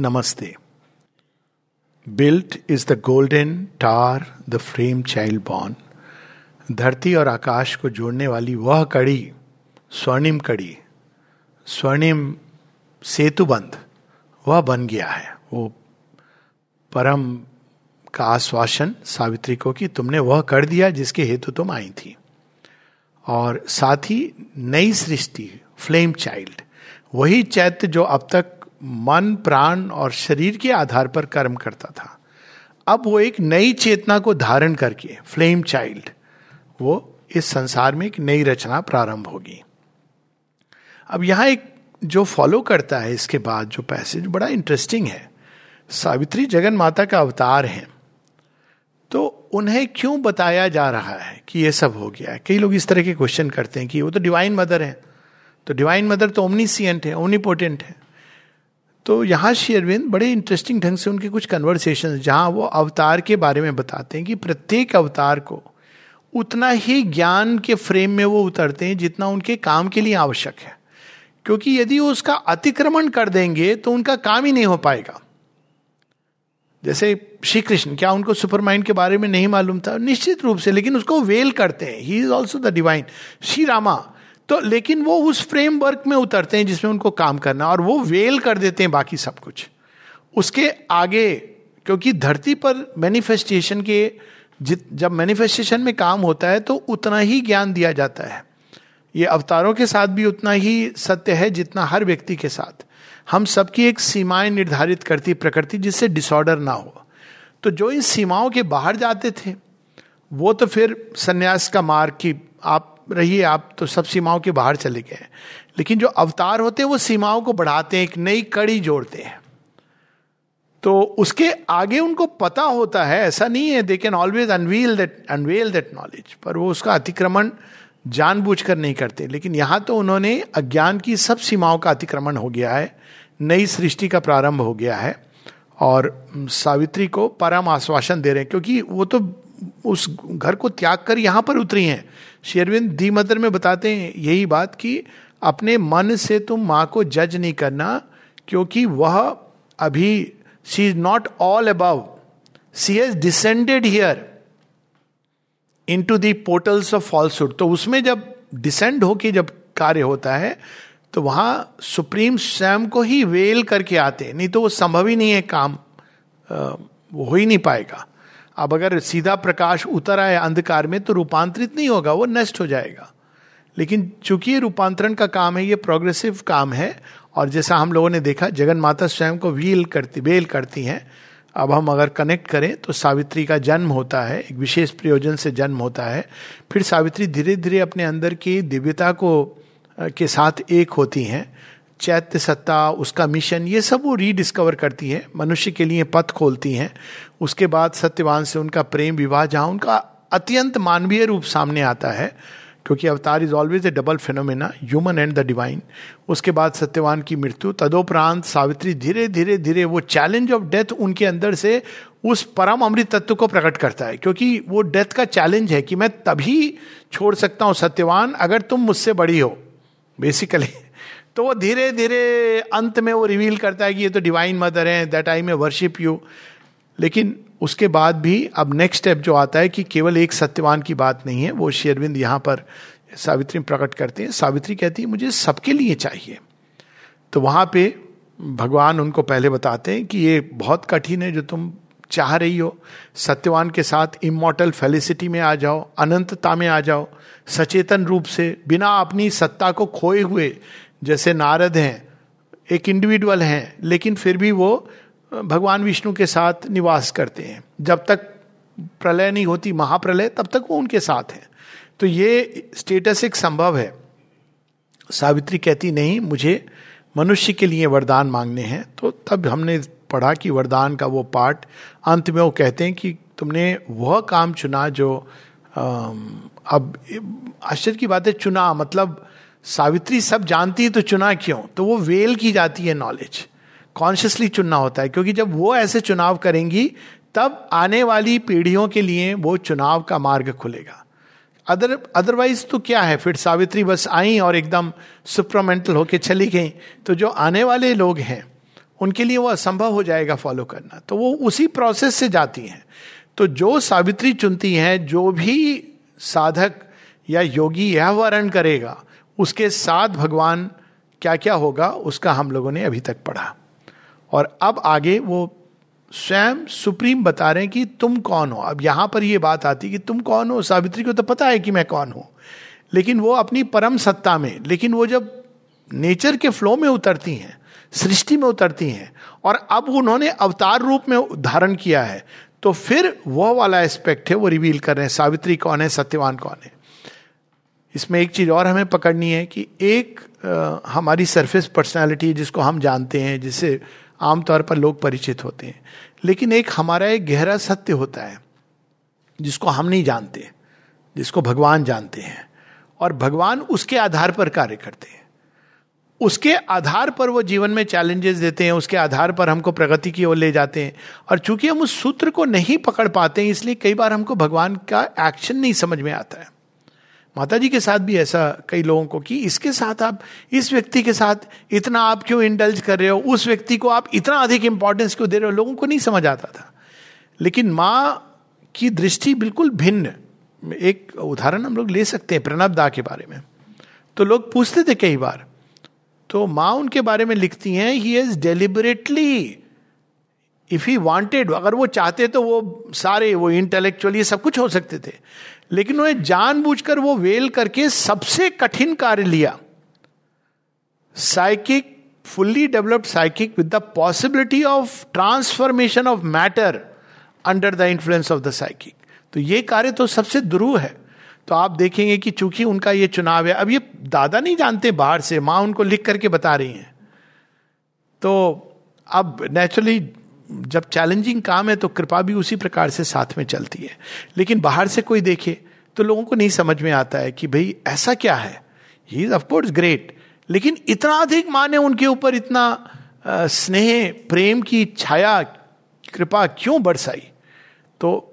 नमस्ते। Built is the golden tar the frame child born धरती और आकाश को जोड़ने वाली वह कड़ी, स्वर्णिम कड़ी, स्वर्णिम सेतुबंध, वह बन गया है। वो परम का आश्वासन सावित्री को कि तुमने वह कर दिया जिसके हेतु तुम आई थी। और साथ ही नई सृष्टि फ्लेम चाइल्ड वही चैत्य जो अब तक मन, प्राण और शरीर के आधार पर कर्म करता था। अब वो एक नई चेतना को धारण करके फ्लेम चाइल्ड वो इस संसार में एक नई रचना प्रारंभ होगी। अब यहाँ एक जो फॉलो करता है, इसके बाद जो पैसेज बड़ा इंटरेस्टिंग है। सावित्री जगन माता का अवतार है। तो उन्हें क्यों बताया जा रहा है कि ये सब हो गया? है कई लोग इस तरह के क्वेश्चन करते हैं कि वो तो डिवाइन मदर है। तो डिवाइन मदर तो ओमनीसियंट है ओमनीपोटेंट है। तो यहाँ श्री अरविंद बड़े इंटरेस्टिंग ढंग से उनके कुछ कन्वर्सेशन जहाँ वो अवतार के बारे में बताते हैं कि प्रत्येक अवतार को उतना ही ज्ञान के फ्रेम में वो उतरते हैं जितना उनके काम के लिए आवश्यक है। क्योंकि यदि वो उसका अतिक्रमण कर देंगे तो उनका काम ही नहीं हो पाएगा। जैसे श्री कृष्ण क्या उनको सुपर माइंड के बारे में नहीं मालूम था? निश्चित रूप से, लेकिन उसको वेल करते हैं। He is also the divine Shri Rama तो लेकिन वो उस फ्रेमवर्क में उतरते हैं जिसमें उनको काम करना और वो वेल कर देते हैं बाकी सब कुछ। उसके आगे, क्योंकि धरती पर मैनिफेस्टेशन के जित, जब मैनिफेस्टेशन में काम होता है तो उतना ही ज्ञान दिया जाता है। ये अवतारों के साथ भी उतना ही सत्य है जितना हर व्यक्ति के साथ। हम सबकी एक सीमाएँ निर्धारित करती प्रकृति जिससे डिसऑर्डर ना हो। तो जो इन सीमाओं के बाहर जाते थे, वो तो फिर संन्यास का मार्ग की आप रहिए, आप तो सब सीमाओं के बाहर चले गए लेकिन जो अवतार होते हैं, वो सीमाओं को बढ़ाते हैं, एक नई कड़ी जोड़ते हैं। तो उसके आगे उनको पता होता है, ऐसा नहीं है they can always unveil that unveil that knowledge पर वो उसका अतिक्रमण जानबूझकर नहीं करते। लेकिन यहाँ तो उन्होंने अज्ञान की सब सीमाओं का अतिक्रमण हो गया है, नई सृष्टि का प्रारंभ हो गया है, और सावित्री को परम आश्वासन दे रहे हैं, क्योंकि वो तो उस घर को त्याग कर यहाँ पर उतरी हैं। शेरविंद दी मदर में बताते हैं यही बात कि अपने मन से तुम माँ को जज नहीं करना, क्योंकि वह अभी she is not all above she has descended here into the portals of falsehood तो उसमें जब डिसेंड होके जब कार्य होता है तो वहाँ सुप्रीम स्वयं को ही वेल करके आते नहीं तो वो संभव ही नहीं है काम वो हो ही नहीं पाएगा। अब अगर सीधा प्रकाश उतर आए अंधकार में तो रूपांतरित नहीं होगा, वो नष्ट हो जाएगा। लेकिन चूँकि ये रूपांतरण का काम है, ये प्रोग्रेसिव काम है, और जैसा हम लोगों ने देखा, जगन माता स्वयं को व्हील करती बेल करती हैं, अब हम अगर कनेक्ट करें तो सावित्री का जन्म होता है, एक विशेष प्रयोजन से जन्म होता है, फिर सावित्री धीरे धीरे अपने अंदर की दिव्यता को के साथ एक होती हैं चैत्य सत्ता, उसका मिशन, ये सब वो रीडिस्कवर करती हैं, मनुष्य के लिए पथ खोलती हैं। उसके बाद सत्यवान से उनका प्रेम, विवाह, जहाँ उनका अत्यंत मानवीय रूप सामने आता है, क्योंकि avatar is always a double phenomena human and the divine उसके बाद सत्यवान की मृत्यु, तदोपरांत सावित्री धीरे धीरे धीरे वो चैलेंज ऑफ़ डेथ उनके अंदर से उस परम अमृत तत्व को प्रकट करता है, क्योंकि वो डेथ का चैलेंज है कि मैं तभी छोड़ सकता हूँ सत्यवान, अगर तुम मुझसे बड़ी हो बेसिकली तो वो धीरे धीरे अंत में वो रिवील करता है कि ये तो डिवाइन मदर है that I may worship you लेकिन उसके बाद भी अब नेक्स्ट स्टेप जो आता है कि केवल एक सत्यवान की बात नहीं है, वो शेरविंद यहाँ पर सावित्री प्रकट करते हैं। सावित्री कहती है, मुझे सबके लिए चाहिए। तो वहाँ पे भगवान उनको पहले बताते हैं कि ये बहुत कठिन है जो तुम चाह रही हो। सत्यवान के साथ इमोटल फेलिसिटी में आ जाओ, अनंतता में आ जाओ। सचेतन रूप से बिना अपनी सत्ता को खोए हुए जैसे नारद हैं, एक इंडिविजुअल हैं, लेकिन फिर भी वो भगवान विष्णु के साथ निवास करते हैं। जब तक प्रलय नहीं होती, महाप्रलय, तब तक वो उनके साथ हैं। तो ये स्टेटस एक संभव है। सावित्री कहती, नहीं, मुझे मनुष्य के लिए वरदान मांगने हैं। तो तब हमने पढ़ा कि वरदान का वो पार्ट अंत में वो कहते हैं कि तुमने वह काम चुना जो अब, आश्चर्य की बात है, चुना मतलब सावित्री सब जानती है तो चुना क्यों? तो वो वेल की जाती है नॉलेज कॉन्शियसली चुनना होता है, क्योंकि जब वो ऐसे चुनाव करेंगी, तब आने वाली पीढ़ियों के लिए वो चुनाव का मार्ग खुलेगा। अदर अदरवाइज़ तो क्या है? फिर सावित्री बस आई और एकदम सुप्रमेंटल होके चली गई। तो जो आने वाले लोग हैं, उनके लिए वो असंभव हो जाएगा फॉलो करना। तो वो उसी प्रोसेस से जाती हैं। तो जो सावित्री चुनती हैं, जो भी साधक या योगी यह वर्ण करेगा उसके साथ भगवान क्या क्या होगा, उसका हम लोगों ने अभी तक पढ़ा। और अब आगे वो स्वयं सुप्रीम बता रहे हैं कि तुम कौन हो। अब यहाँ पर ये बात आती कि तुम कौन हो? सावित्री को तो पता है कि मैं कौन हूँ। लेकिन वो अपनी परम सत्ता में, लेकिन वो जब नेचर के फ्लो में उतरती हैं, सृष्टि में उतरती हैं, और अब उन्होंने अवतार रूप में धारण किया है तो फिर वह वाला एस्पेक्ट है वो रिवील कर रहे हैं, सावित्री कौन है, सत्यवान कौन है। इसमें एक चीज़ और हमें पकड़नी है कि एक आ, हमारी सरफेस पर्सनालिटी जिसको हम जानते हैं जिससे आमतौर पर लोग परिचित होते हैं। लेकिन एक हमारा एक गहरा सत्य होता है जिसको हम नहीं जानते जिसको भगवान जानते हैं। और भगवान उसके आधार पर कार्य करते हैं। उसके आधार पर वो जीवन में चैलेंजेस देते हैं उसके आधार पर हमको प्रगति की ओर ले जाते हैं। और चूँकि हम उस सूत्र को नहीं पकड़ पाते हैं इसलिए कई बार हमको भगवान का एक्शन नहीं समझ में आता है। माता जी के साथ भी ऐसा कई लोगों को कि इसके साथ आप, इस व्यक्ति के साथ इतना आप क्यों इंडल्ज कर रहे हो? उस व्यक्ति को आप इतना अधिक इंपॉर्टेंस क्यों दे रहे हो? लोगों को नहीं समझ आता था। लेकिन माँ की दृष्टि बिल्कुल भिन्न। एक उदाहरण हम लोग ले सकते हैं प्रणब दा के बारे में। तो लोग पूछते थे कई बार तो माँ उनके बारे में लिखती हैं he is deliberately if he wanted अगर वो चाहते तो वो सारे, वो इंटेलेक्चुअली सब कुछ हो सकते थे। लेकिन उन्हें जानबूझकर वो वेल करके सबसे कठिन कार्य लिया। Psychic fully developed psychic with the possibility of transformation of matter under the influence of the psychic तो ये कार्य तो सबसे दुरूह है। तो आप देखेंगे कि चूँकि उनका ये चुनाव है, अब ये दादा नहीं जानते बाहर से, माँ उनको लिख करके बता रही हैं। तो अब नेचुरली जब चैलेंजिंग काम है तो कृपा भी उसी प्रकार से साथ में चलती है। लेकिन बाहर से कोई देखे तो लोगों को नहीं समझ में आता है कि भाई, ऐसा क्या है? ही इज़ ऑफकोर्स ग्रेट लेकिन इतना अधिक माने उनके ऊपर इतना स्नेह, प्रेम की छाया, कृपा क्यों बरसाई तो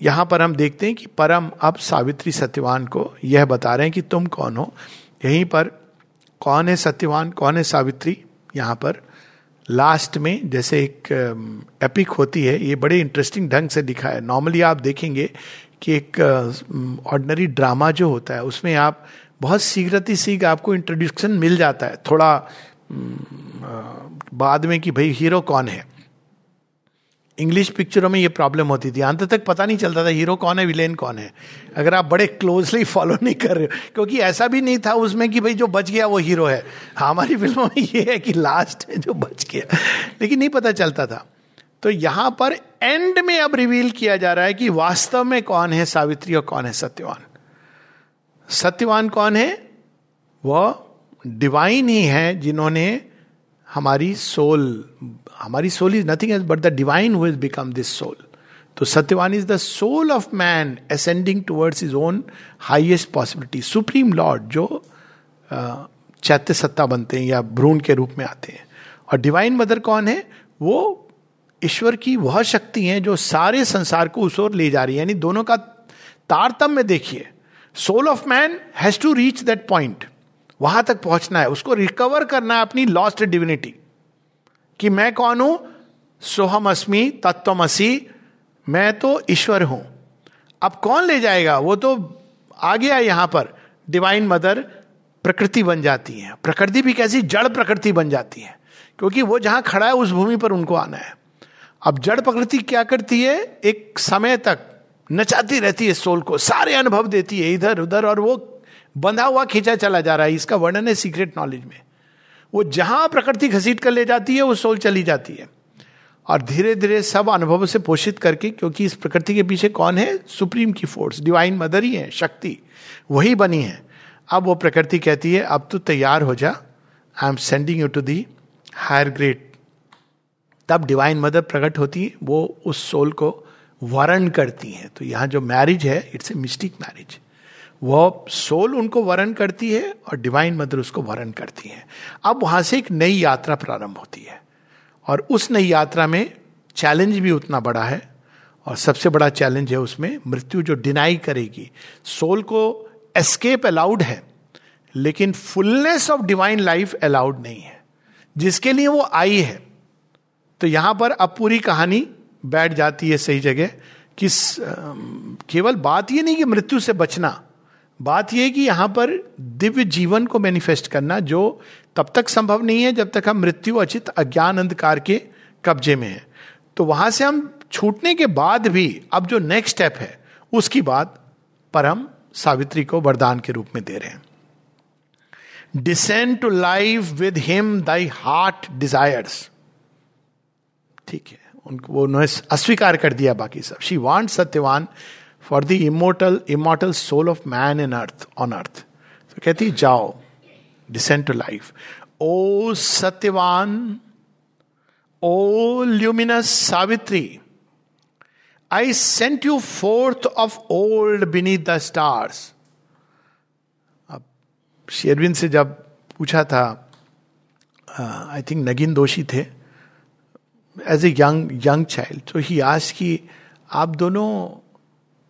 यहाँ पर हम देखते हैं कि परम अब सावित्री सत्यवान को यह बता रहे हैं कि तुम कौन हो? यहीं पर कौन है सत्यवान, कौन है सावित्री? यहाँ पर लास्ट में जैसे एक एपिक होती है, ये बड़े इंटरेस्टिंग ढंग से दिखा है। नॉर्मली आप देखेंगे कि एक ऑर्डनरी ड्रामा जो होता है, उसमें आप बहुत शीघ्रति शीघ्र आपको इंट्रोड्यूक्शन मिल जाता है। थोड़ा बाद में कि भाई हीरो कौन है? इंग्लिश पिक्चरों में ये प्रॉब्लम होती थी। अंत तक पता नहीं चलता था हीरो कौन है विलेन कौन है। अगर आप बड़े क्लोजली फॉलो नहीं कर रहे हो, क्योंकि ऐसा भी नहीं था उसमें कि भाई जो बच गया वो हीरो है। हमारी फ़िल्मों में ये है कि लास्ट है जो बच गया। लेकिन नहीं पता चलता था। तो यहाँ पर एंड में अब रिवील किया जा रहा है कि वास्तव में कौन है सावित्री और कौन है सत्यवान। सत्यवान कौन है? वह डिवाइन ही है जिन्होंने हमारी सोल हमारी soul is nothing as but the divine who become this soul तो Satyavan is the soul of man ascending towards his own highest possibility supreme lord जो चैत्य सत्ता बनते हैं या भ्रूण के रूप में आते हैं। और डिवाइन मदर कौन है? वो ईश्वर की वह शक्ति है जो सारे संसार को उस ओर ले जा रही है। यानी दोनों का तारतम्य देखिए। Soul of man has to reach that point वहाँ तक पहुँचना है। उसको रिकवर करना है अपनी लॉस्ट डिविनिटी कि मैं कौन हूँ? सोहम अस्मी तत्वमसी मैं तो ईश्वर हूँ। अब कौन ले जाएगा? वो तो आ गया यहाँ पर। डिवाइन मदर प्रकृति बन जाती है। प्रकृति भी कैसी? जड़ प्रकृति बन जाती है। क्योंकि वो जहाँ खड़ा है, उस भूमि पर उनको आना है। अब जड़ प्रकृति क्या करती है? एक समय तक नचाती रहती है सोल को। सारे अनुभव देती है इधर उधर और वो बंधा हुआ खींचा चला जा रहा है। इसका वर्णन है सीक्रेट नॉलेज में। वो जहाँ प्रकृति घसीट कर ले जाती है, वो सोल चली जाती है। और धीरे धीरे सब अनुभव से पोषित करके, क्योंकि इस प्रकृति के पीछे कौन है? सुप्रीम की फोर्स डिवाइन मदर ही है, शक्ति। वही बनी है। अब वो प्रकृति कहती है, अब तो तैयार हो जा। I am sending you to the higher grade तब डिवाइन मदर प्रकट होती है, वो उस सोल को वर्ण करती हैं। तो यहाँ जो मैरिज है इट्स ए मिस्टिक मैरिज वो सोल उनको वर्ण करती है और डिवाइन मदर उसको वर्ण करती है। अब वहाँ से एक नई यात्रा प्रारंभ होती है और उस नई यात्रा में चैलेंज भी उतना बड़ा है और सबसे बड़ा चैलेंज है उसमें मृत्यु जो डिनाई करेगी। सोल को एस्केप अलाउड है, लेकिन fullness of divine life allowed नहीं है, जिसके लिए वो आई है। तो यहाँ पर अब पूरी कहानी बैठ जाती है सही जगह कि केवल बात ये नहीं कि मृत्यु से बचना बात यह कि यहाँ पर दिव्य जीवन को मैनिफेस्ट करना जो तब तक संभव नहीं है जब तक हम मृत्यु, अचित, अज्ञान, अंधकार के कब्जे में है। तो वहाँ से हम छूटने के बाद भी अब जो नेक्स्ट स्टेप है, उसकी बात परम सावित्री को वरदान के रूप में दे रहे हैं। Descend to life with him thy heart desires ठीक है, उनको वो उन्होंने अस्वीकार कर दिया बाकी सब। She want Satyavan for the immortal immortal soul of man in earth on earth तो कहती जाओ descend to life O Satyavan, O luminous Savitri I sent you forth of old beneath the stars अब Sherwin से जब पूछा था I think Nagin Doshi थे as a young young child तो ही आज की आप दोनों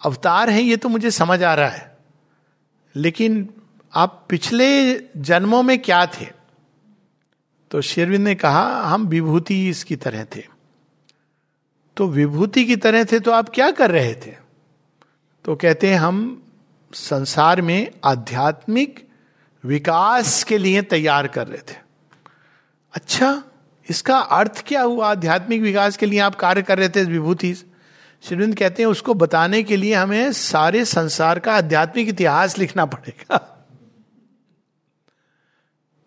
अवतार हैं, ये तो मुझे समझ आ रहा है। लेकिन आप पिछले जन्मों में क्या थे? तो शेरविंद ने कहा, हम विभूति इसकी तरह थे। तो विभूति की तरह थे तो आप क्या कर रहे थे? तो कहते हैं, हम संसार में आध्यात्मिक विकास के लिए तैयार कर रहे थे। अच्छा इसका अर्थ क्या हुआ? आध्यात्मिक विकास के लिए आप कार्य कर रहे थे, विभूति श्रीविंद कहते हैं, उसको बताने के लिए हमें सारे संसार का आध्यात्मिक इतिहास लिखना पड़ेगा।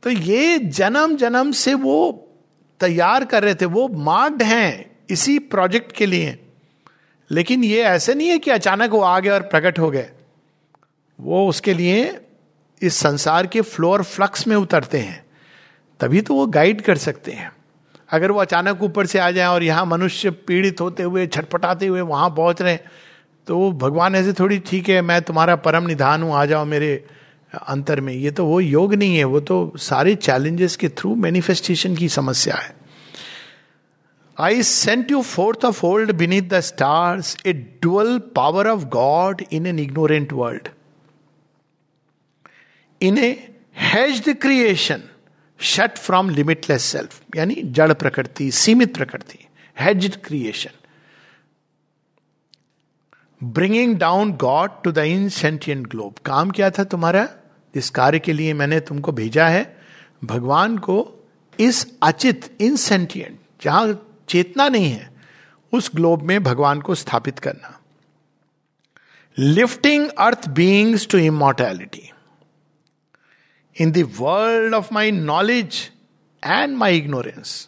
तो ये जन्म जन्म से वो तैयार कर रहे थे, वो मार्क्ड हैं इसी प्रोजेक्ट के लिए। लेकिन ये ऐसे नहीं है कि अचानक वो आ गए और प्रकट हो गए। वो उसके लिए इस संसार के फ्लोर फ्लक्स में उतरते हैं। तभी तो वो गाइड कर सकते हैं। अगर वो अचानक ऊपर से आ जाए और यहाँ मनुष्य पीड़ित होते हुए, छटपटाते हुए वहाँ पहुँच रहे तो भगवान ऐसे थोड़ी ठीक है, मैं तुम्हारा परम निधान हूँ, आ जाओ मेरे अंतर में। ये तो वो योग नहीं है, वो तो सारे चैलेंजेस के थ्रू मैनिफेस्टेशन की समस्या है। I sent you forth of old beneath the stars a dual power of God in an ignorant world in a the creation shut from limitless self यानी जड़ प्रकृति सीमित प्रकृति hedge creation bringing down God to the insentient globe काम क्या था तुम्हारा इस कार्य के लिए मैंने तुमको भेजा है भगवान को इस अचित इनसेंटियंट जहाँ चेतना नहीं है उस ग्लोब में भगवान को स्थापित करना lifting earth beings to immortality in world of my knowledge and my ignorance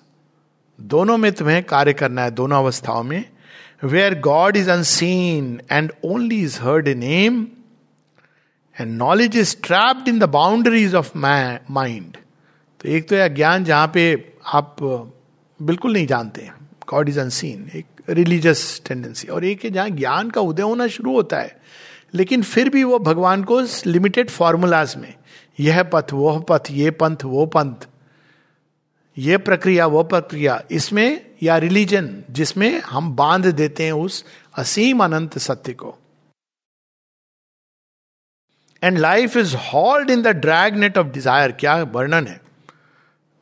दोनों में तुम्हें कार्य करना है, दोनों अवस्थाओं में where God is unseen and only is heard a name and knowledge is trapped in the boundaries of mind तो एक तो यह ज्ञान जहाँ पे आप बिल्कुल नहीं जानते गॉड इज़ अनसीन एक रिलीजियस टेंडेंसी और एक है जहाँ ज्ञान का उदय होना शुरू होता है, लेकिन फिर भी वो भगवान को लिमिटेड फॉर्मूलाज में यह पथ, वह पथ, ये पंथ, वो पंथ। ये प्रक्रिया, वो प्रक्रिया। इसमें या रिलीजन, जिसमें हम बाँध देते हैं उस असीम अनंत सत्य को। And life is hold in the dragnet of desire क्या वर्णन है?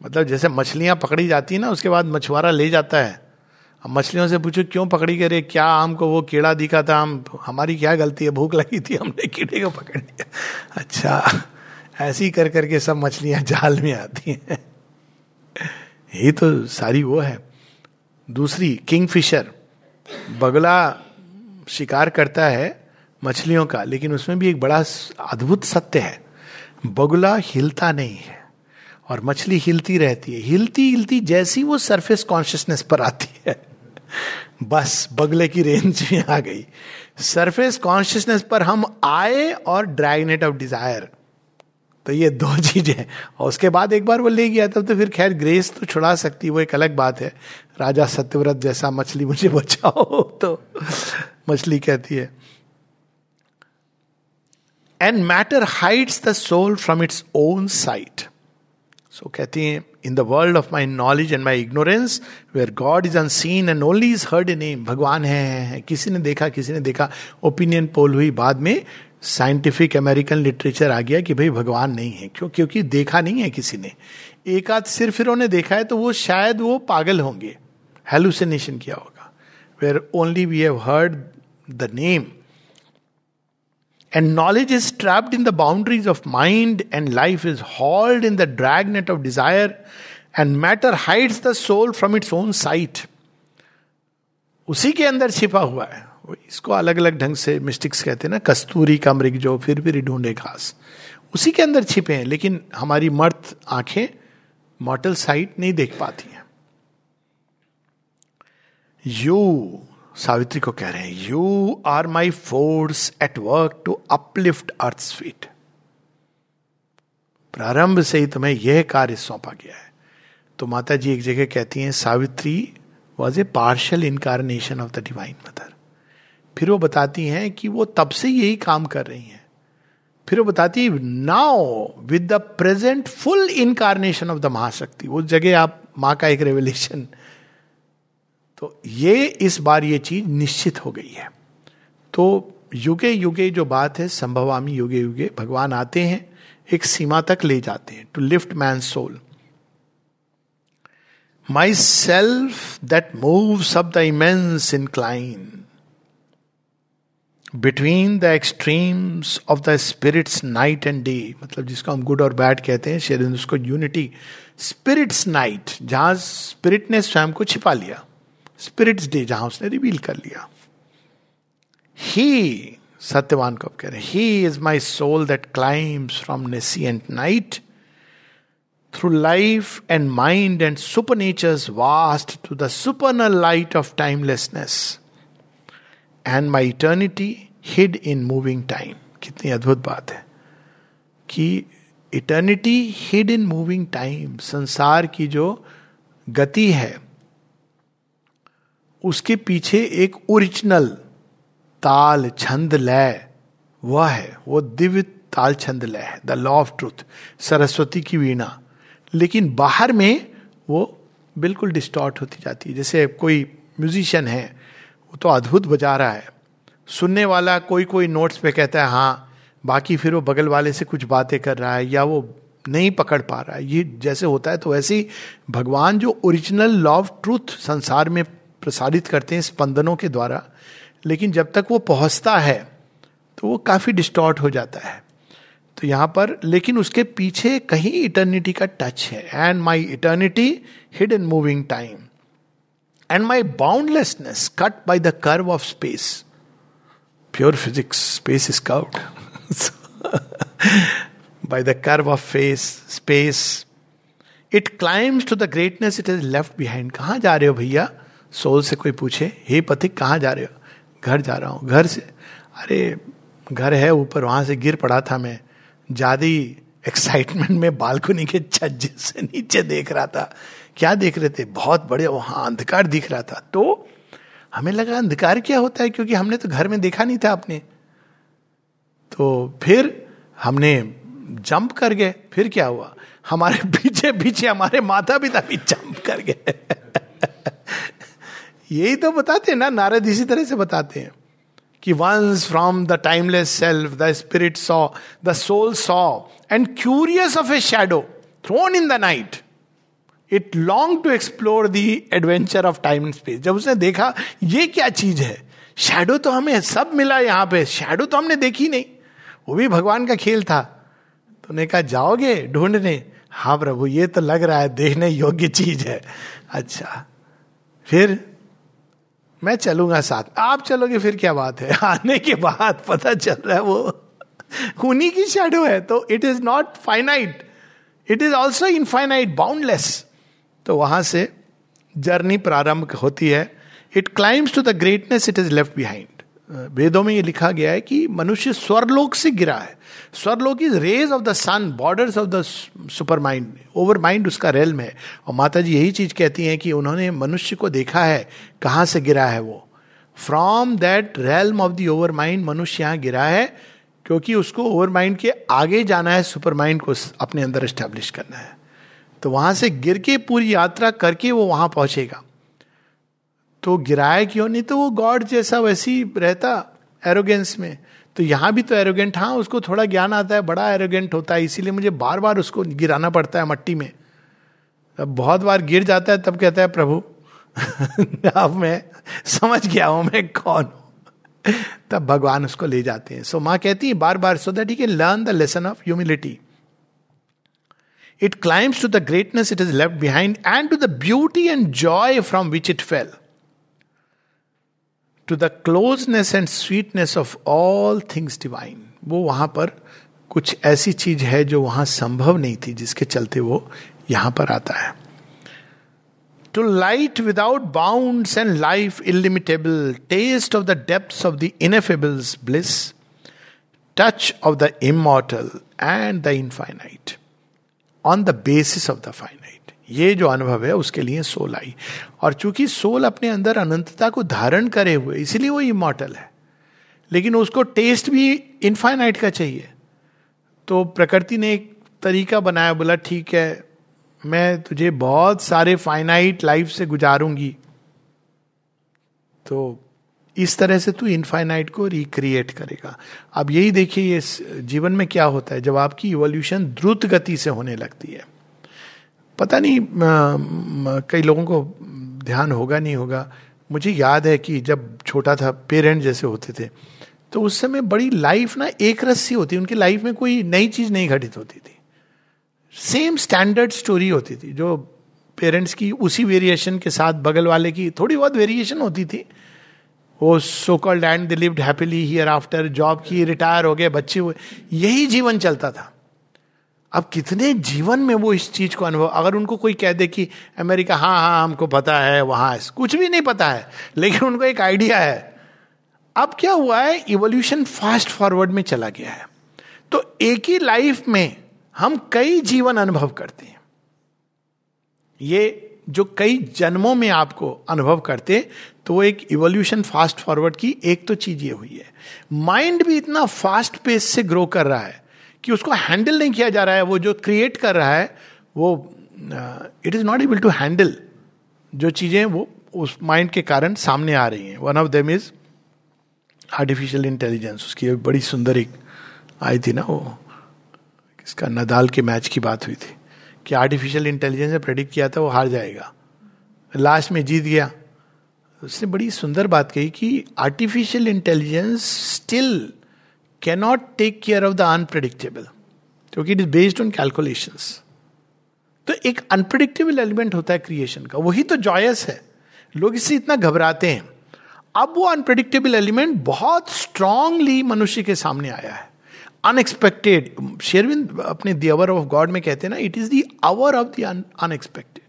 मतलब जैसे मछलियाँ पकड़ी जाती है ना, उसके बाद मछुआरा ले जाता है। अब मछलियों से पूछो, क्यों पकड़ी करे? क्या हमको वो कीड़ा दिखा था? हम, हमारी क्या गलती है? भूख लगी थी हमने कीड़े को पकड़ लिया अच्छा। ऐसी कर करके सब मछलियाँ जाल में आती हैं। ये तो सारी वो है। दूसरी किंग फिशर बगला शिकार करता है मछलियों का, लेकिन उसमें भी एक बड़ा अद्भुत सत्य है। बगुला हिलता नहीं है, और मछली हिलती रहती है। हिलती हिलती जैसी वो सरफेस कॉन्शियसनेस पर आती है। बस, बगले की रेंज में आ गई। सरफेस कॉन्शियसनेस पर हम आए और ड्रैगनेट ऑफ़ डिज़ायर तो ये दो चीज़ें और उसके बाद एक बार वो ले गया, तब तो फिर खैर ग्रेस तो छुड़ा सकती, वो एक अलग बात है। राजा सत्यव्रत जैसा मछली मुझे बचाओ तो मछली कहती है and matter hides the soul from its own sight so कहती हैं in the world of my knowledge and my ignorance where God is unseen and only is heard a name भगवान है किसी ने देखा, किसी ने देखा। ओपिनियन पोल हुई बाद में साइंटिफिक अमेरिकन लिटरेचर आ गया कि भाई भगवान नहीं है। क्यों? क्योंकि देखा नहीं है किसी ने। एक आध सिर्फ़ इन्होंने देखा है तो वो शायद वो पागल होंगे। हेलुसिनेशन किया होगा। Where only we have heard the name and knowledge is trapped in the boundaries of mind and life is hold in the dragnet of desire and matter hides the soul from its own sight उसी के अंदर छिपा हुआ है। इसको अलग अलग ढंग से मिस्टिक्स कहते हैं ना, कस्तूरी का मृग जो फिर फिर ढूंढे घास, उसी के अंदर छिपे हैं, लेकिन हमारी मर्द आँखें मॉटल साइट नहीं देख पाती हैं। यू सावित्री को कह रहे हैं you are my force at work to uplift earth sweet प्रारंभ से ही तुम्हें यह कार्य सौंपा गया है। तो माता जी एक जगह कहती हैं, Savitri was a partial incarnation of the divine mother फिर वो बताती हैं कि वो तब से यही काम कर रही हैं। फिर वो बताती है now with the present full incarnation of the Mahashakti उस जगह आप माँ का एक रेवल्यूशन तो ये इस बार ये चीज़ निश्चित हो गई है। तो युगे युगे जो बात है, संभवामी युगे युगे भगवान आते हैं, एक सीमा तक ले जाते हैं to lift man soul my self that moves up the immense incline between the extremes of the spirit's night and day मतलब जिसको हम गुड और बैड कहते हैं, शेर उसको यूनिटी स्पिरिट्स नाइट जहाँ स्पिरिट ने स्वयं को छिपा लिया स्पिरिट्स डे जहाँ उसने रिवील कर लिया। ही सत्यवान को कह रहे he is my soul that climbs from nascent night through life and mind and supernature's vast to the supernal light of timelessness and my eternity hid in moving time कितनी अद्भुत बात है कि eternity hid in moving time संसार की जो गति है, उसके पीछे एक ओरिजिनल ताल छंद लय, वह है, वो दिव्य ताल छंद लय है the law of truth Saraswati की वीणा। लेकिन बाहर में वो बिल्कुल डिस्टॉर्ट होती जाती है। जैसे कोई म्यूजिशियन है वो तो अद्भुत बजा रहा है। सुनने वाला कोई कोई नोट्स पे कहता है हाँ बाकी फिर वो बगल वाले से कुछ बातें कर रहा है या वो नहीं पकड़ पा रहा है। ये जैसे होता है तो वैसे ही भगवान जो ओरिजिनल लॉ ऑफ़ ट्रूथ संसार में प्रसारित करते हैं स्पंदनों के द्वारा, लेकिन जब तक वो पहुँचता है तो वो काफ़ी डिस्टॉर्ट हो जाता है। तो यहाँ पर, लेकिन उसके पीछे कहीं इटर्निटी का टच है and my eternity hid in moving time and my boundlessness cut by the curve of space pure physics space is curved by the curve of face space it climbs to the greatness it is left behind कहाँ जा रहे हो भैया? Soul से कोई पूछे, हे पथिक, कहाँ जा रहे हो? घर जा रहा हूँ, घर से अरे, घर है ऊपर, वहाँ से गिर पड़ा था मैं। ज़्यादा एक्साइटमेंट में बालकनी के छज्जे से नीचे देख रहा था। क्या देख रहे थे? बहुत बड़े वहाँ अंधकार दिख रहा था। तो हमें लगा, अंधकार क्या होता है? क्योंकि हमने तो घर में देखा नहीं था अपने। तो फिर हमने जंप कर गए। फिर क्या हुआ? हमारे पीछे पीछे हमारे माता पिता भी जंप कर गए। यही तो बताते हैं ना, नारद इसी तरह से बताते हैं कि once from the timeless self the spirit saw the soul saw and curious of a shadow thrown in the night it long to explore the adventure of time and space जब उसने देखा, ये क्या चीज़ है? शेडो तो हमें सब मिला यहाँ पे। शेडो तो हमने देखी नहीं। वो भी भगवान का खेल था। तो ने कहा, जाओगे ढूँढने? हाँ प्रभु, ये तो लग रहा है देखने योग्य चीज़ है। अच्छा। फिर, मैं चलूँगा साथ। आप चलोगे, फिर क्या बात है? आने के बाद पता चल रहा है वो उन्हीं की शेडो है। तो it is not finite it is also infinite boundless तो वहाँ से जर्नी प्रारंभ होती है। It climbs to the greatness it is left behind वेदों में ये लिखा गया है कि मनुष्य स्वरलोक से गिरा है। Swarlok is rays of the sun borders of the supermind overmind उसका रेल में है। और माता जी यही चीज़ कहती हैं कि उन्होंने मनुष्य को देखा है, कहाँ से गिरा है वो। From that realm of the overmind मनुष्य यहाँ गिरा है, क्योंकि उसको ओवर माइंड के आगे जाना है सुपर माइंड को अपने अंदर स्टैब्लिश करना है। तो वहाँ से गिर के पूरी यात्रा करके वो वहाँ पहुंचेगा। तो गिराया क्यों? नहीं तो वो गॉड जैसा वैसी रहता एरोगेंस में। तो यहाँ भी तो एरोगेंट हाँ उसको थोड़ा ज्ञान आता है बड़ा एरोगेंट होता है इसीलिए मुझे बार बार उसको गिराना पड़ता है मट्टी में। अब बहुत बार गिर जाता है तब कहता है प्रभु अब मैं समझ गया हूँ मैं कौन हूँ। तब भगवान उसको ले जाते हैं। सो so, माँ कहती है बार बार so that he can learn the lesson of humility it climbs to the greatness it is left behind and to the beauty and joy from which it fell to the closeness and sweetness of all things divine वो वहाँ पर कुछ ऐसी चीज़ है जो वहाँ संभव नहीं थी, जिसके चलते वो यहाँ पर आता है। To light without bounds and life illimitable taste of the depth of the ineffable's bliss touch of the immortal and the infinite on the basis of the finite ये जो अनुभव है, उसके लिए सोल आई। और चूँकि सोल अपने अंदर अनंतता को धारण करे हुए, इसीलिए वो इमोटल है। लेकिन उसको टेस्ट भी इनफाइनाइट का चाहिए। तो प्रकृति ने एक तरीका बनाया, बोला, ठीक है, मैं तुझे बहुत सारे फाइनाइट लाइफ से गुजारूँगी। तो इस तरह से तू इनफाइनाइट को रिक्रिएट करेगा। अब यही देखिए ये जीवन में क्या होता है, जब आपकी इवोल्यूशन द्रुत गति से होने लगती है। पता नहीं कई लोगों को ध्यान होगा नहीं होगा। मुझे याद है कि जब छोटा था पेरेंट जैसे होते थे तो उस समय बड़ी लाइफ ना एक रस्सी होती, उनकी लाइफ में कोई नई चीज़ नहीं घटित होती थी। सेम स्टैंडर्ड स्टोरी होती थी, जो पेरेंट्स की उसी वेरिएशन के साथ बगल वाले की थोड़ी बहुत वेरिएशन होती थी। वो so called and they lived happily hereafter job की रिटायर हो गए, बच्चे हुए यही जीवन चलता था। अब कितने जीवन में वो इस चीज़ को अनुभव, अगर उनको कोई कह दे कि अमेरिका हाँ हाँ हमको पता है, वहाँ कुछ भी नहीं पता है, लेकिन उनको एक आइडिया है। अब क्या हुआ है इवोल्यूशन फास्ट फॉरवर्ड में चला गया है। तो एक ही लाइफ में हम कई जीवन अनुभव करते हैं। ये जो कई जन्मों में आपको अनुभव करते तो वो एक इवोल्यूशन फास्ट फॉरवर्ड की एक तो चीज़ ये हुई है। माइंड भी इतना फास्ट पेस से ग्रो कर रहा है कि उसको हैंडल नहीं किया जा रहा है। वो जो क्रिएट कर रहा है, वो it is not able to handle जो चीज़ें वो, उस माइंड के कारण सामने आ रही हैं। One of them is artificial intelligence उसकी बड़ी सुंदर एक आई थी ना वो इसका नदाल के मैच की बात हुई थी। कि आर्टिफिशियल इंटेलिजेंस ने प्रेडिक्ट किया था, वो हार जाएगा। लास्ट में जीत गया। उसने बड़ी सुंदर बात कही कि artificial intelligence still cannot take care of the unpredictable क्योंकि it is based on calculation तो एक अनप्रडिक्टेबल एलिमेंट होता है क्रिएशन का। वही तो जॉयस है। लोग इससे इतना घबराते हैं। अब वो अनप्रडिक्टेबल एलिमेंट बहुत स्ट्रांगली मनुष्य के सामने आया है। अनएक्सपेक्टेड शेरविंद अपने दी अवर ऑफ़ गॉड में कहते हैं ना it is the hour of the unexpected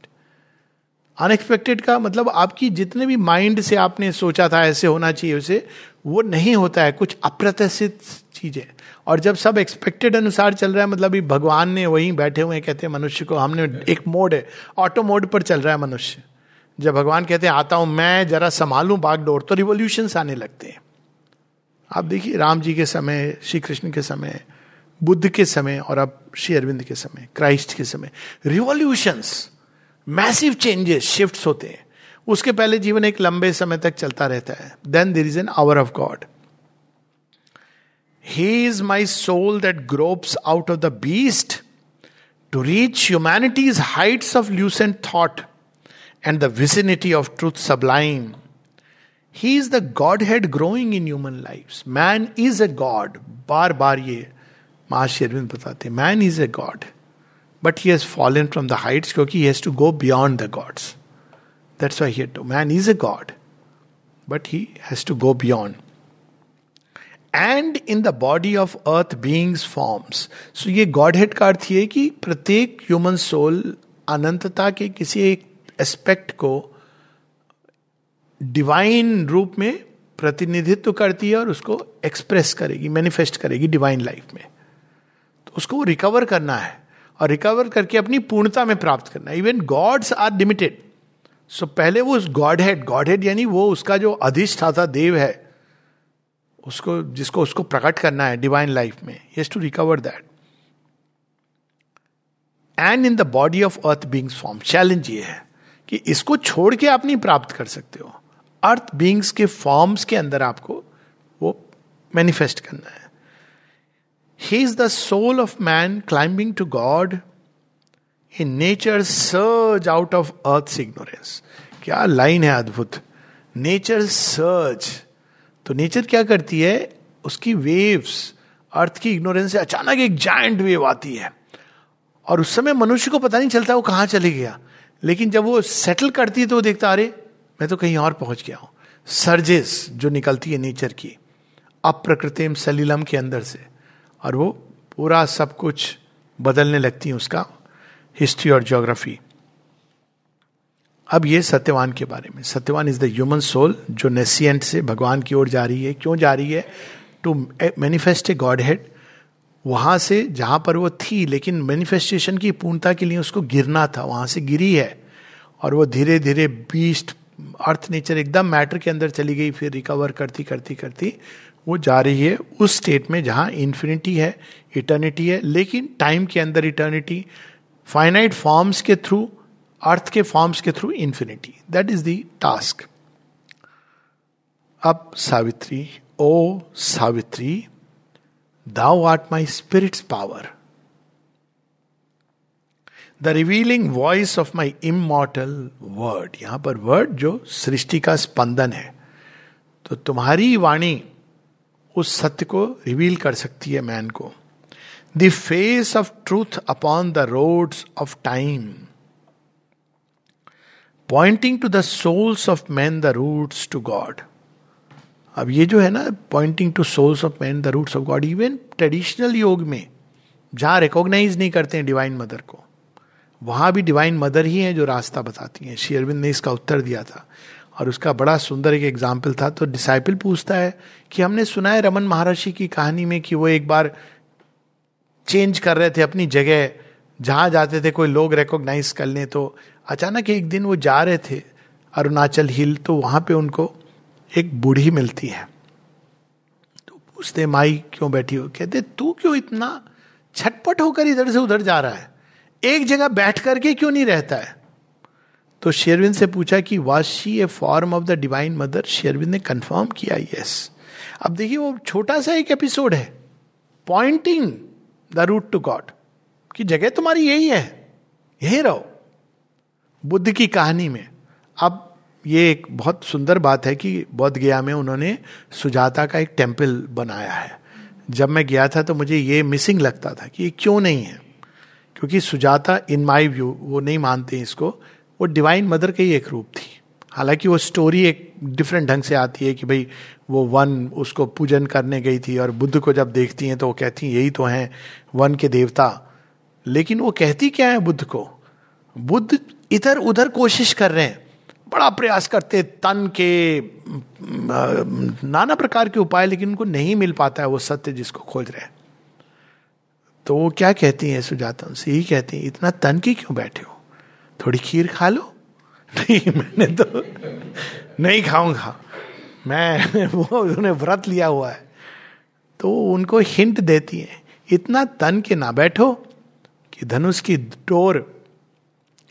unexpected का मतलब आपकी जितने भी माइंड से आपने सोचा था ऐसे होना चाहिए उसे, वो नहीं होता है, कुछ अप्रत्याशित चीज़ें। और जब सब एक्सपेक्टेड अनुसार चल रहा है मतलब भगवान ने वहीं बैठे हुए कहते हैं मनुष्य को हमने एक मोड है ऑटो मोड पर चल रहा है मनुष्य। जब भगवान कहते हैं, आता हूँ मैं, जरा संभालू बागडोर तो रिवोल्यूशन आने लगते हैं। आप देखिए, राम जी के समय, श्री कृष्ण के समय, बुद्ध के समय, और अब श्री अरविंद के समय, क्राइस्ट के समय रिवॉल्यूशंस मैसिव चेंजेस शिफ्ट होते हैं। उसके पहले जीवन एक लंबे समय तक चलता रहता है। Then there is an hour of God he is my soul that gropes out of the beast to reach humanity's heights of lucent thought and the vicinity of truth sublime he is the godhead growing in human life man is a god बार बार ये महर्षि अरविंद बताते man is a god but he has fallen from the heights क्योंकि he has to go beyond the gods that's why here to man is a god but he has to go beyond and in the body of earth beings forms so ये God head का अर्थ ये कि प्रत्येक human soul अनंतता के किसी एक aspect को डिवाइन रूप में प्रतिनिधित्व करती है और उसको एक्सप्रेस करेगी मैनिफेस्ट करेगी डिवाइन लाइफ में। तो उसको रिकवर करना है और रिकवर करके अपनी पूर्णता में प्राप्त करना है। Even gods are limited so पहले वो उस गॉड हेड गॉड हेड यानी वो उसका जो अधिष्ठाता देव है, उसको, जिसको उसको प्रकट करना है डिवाइन लाइफ में he to recover that and in the body of earth beings form challenge ये है कि इसको छोड़ के आप नहीं प्राप्त कर सकते हो। अर्थ बींग्स के फॉर्म्स के अंदर आपको वो मैनिफेस्ट करना है। He is the soul of man climbing to God in nature surge out of earth ignorance क्या लाइन है अद्भुत। नेचर सर्च तो नेचर क्या करती है? उसकी वेव्स अर्थ की इग्नोरेंस से अचानक एक जायंट वेव आती है। और उस समय मनुष्य को पता नहीं चलता वो कहाँ चले गया। लेकिन जब वो सेटल करती है तो वो देखता, अरे मैं तो कहीं और पहुँच गया हूँ। सर्जेस जो निकलती है नेचर की, अप्रकृतिम सलीलम के अंदर से, और वो पूरा सब कुछ बदलने लगती है उसका हिस्ट्री और ज्योग्राफी अब ये सत्यवान के बारे में। Satyavan is the human soul जो नेसियंट से भगवान की ओर जा रही है। क्यों जा रही है? To manifest a God head वहाँ से जहाँ पर वो थी, लेकिन मैनिफेस्टेशन की पूर्णता के लिए उसको गिरना था। वहाँ से गिरी है। और वो धीरे धीरे बीस्ट अर्थ नेचर एकदम मैटर के अंदर चली गई, फिर रिकवर करती करती करती, वो जा रही है उस स्टेट में जहाँ इंफिनिटी है इटर्निटी है, लेकिन टाइम के अंदर इटर्निटी फाइनाइट फॉर्म्स के थ्रू अर्थ के फॉर्म्स के through infinity that is the task अब Savitri, O Savitri thou art my spirit's power the revealing voice of my immortal word यहाँ पर वर्ड जो सृष्टि का स्पंदन है। तो तुम्हारी वाणी उस सत्य को रिवील कर सकती है मैन को। The face of truth upon the roads of time pointing to the souls of man the routes to God अब ये जो है ना pointing to souls of man the routes of God even traditional yoga में, जहाँ recognise नहीं करते हैं डिवाइन मदर को। वहाँ भी डिवाइन मदर ही है जो रास्ता बताती हैं। शेयरविंद ने इसका उत्तर दिया था। और उसका बड़ा सुंदर एक एग्ज़ाम्पल था। तो डिसाइपल पूछता है कि हमने सुना है रमन महर्षि की कहानी में कि वो एक बार चेंज कर रहे थे अपनी जगह। जहाँ जाते थे, कोई लोग रिकॉग्नाइज कर लें तो अचानक एक दिन वो जा रहे थे अरुणाचल हिल तो वहाँ पे उनको एक बूढ़ी मिलती है। तो पूछते माई क्यों बैठी हो? कहते, तू क्यों इतना छटपट होकर इधर से उधर जा रहा है? एक जगह बैठ करके क्यों नहीं रहता है? तो शेरविंद से पूछा कि was she a form of the divine mother Sri Aurobindo ने कंफर्म किया यस अब देखिए, वो छोटा सा एक एपिसोड है pointing the route to God कि जगह तुम्हारी यही है, यही रहो। बुद्ध की कहानी में, अब ये एक बहुत सुंदर बात है कि बौद्ध गया में उन्होंने सुजाता का एक टेंपल बनाया है। जब मैं गया था तो मुझे ये मिसिंग लगता था कि ये क्यों नहीं है? क्योंकि सुजाता इन माई व्यू वो नहीं मानते इसको। वो डिवाइन मदर के ही एक रूप थी। हालाँकि वो स्टोरी एक डिफरेंट ढंग से आती है कि भाई वो वन उसको पूजन करने गई थी और बुद्ध को जब देखती हैं तो वो कहती हैं, यही तो हैं वन के देवता। लेकिन वो कहती क्या है बुद्ध को? बुद्ध इधर उधर कोशिश कर रहे हैं। बड़ा प्रयास करते तन के नाना प्रकार के उपाय, लेकिन उनको नहीं मिल पाता है वो सत्य जिसको खोज रहे हैं। तो वो क्या कहती हैं सुजाता? उनसे यही कहती हैं, इतना तन की क्यों बैठे हो? थोड़ी खीर खा लो? नहीं, मैंने तो नहीं खाऊँगा। मैं वो, उन्होंने व्रत लिया हुआ है। तो उनको हिंट देती है, इतना तन के ना बैठो कि धनुष की डोर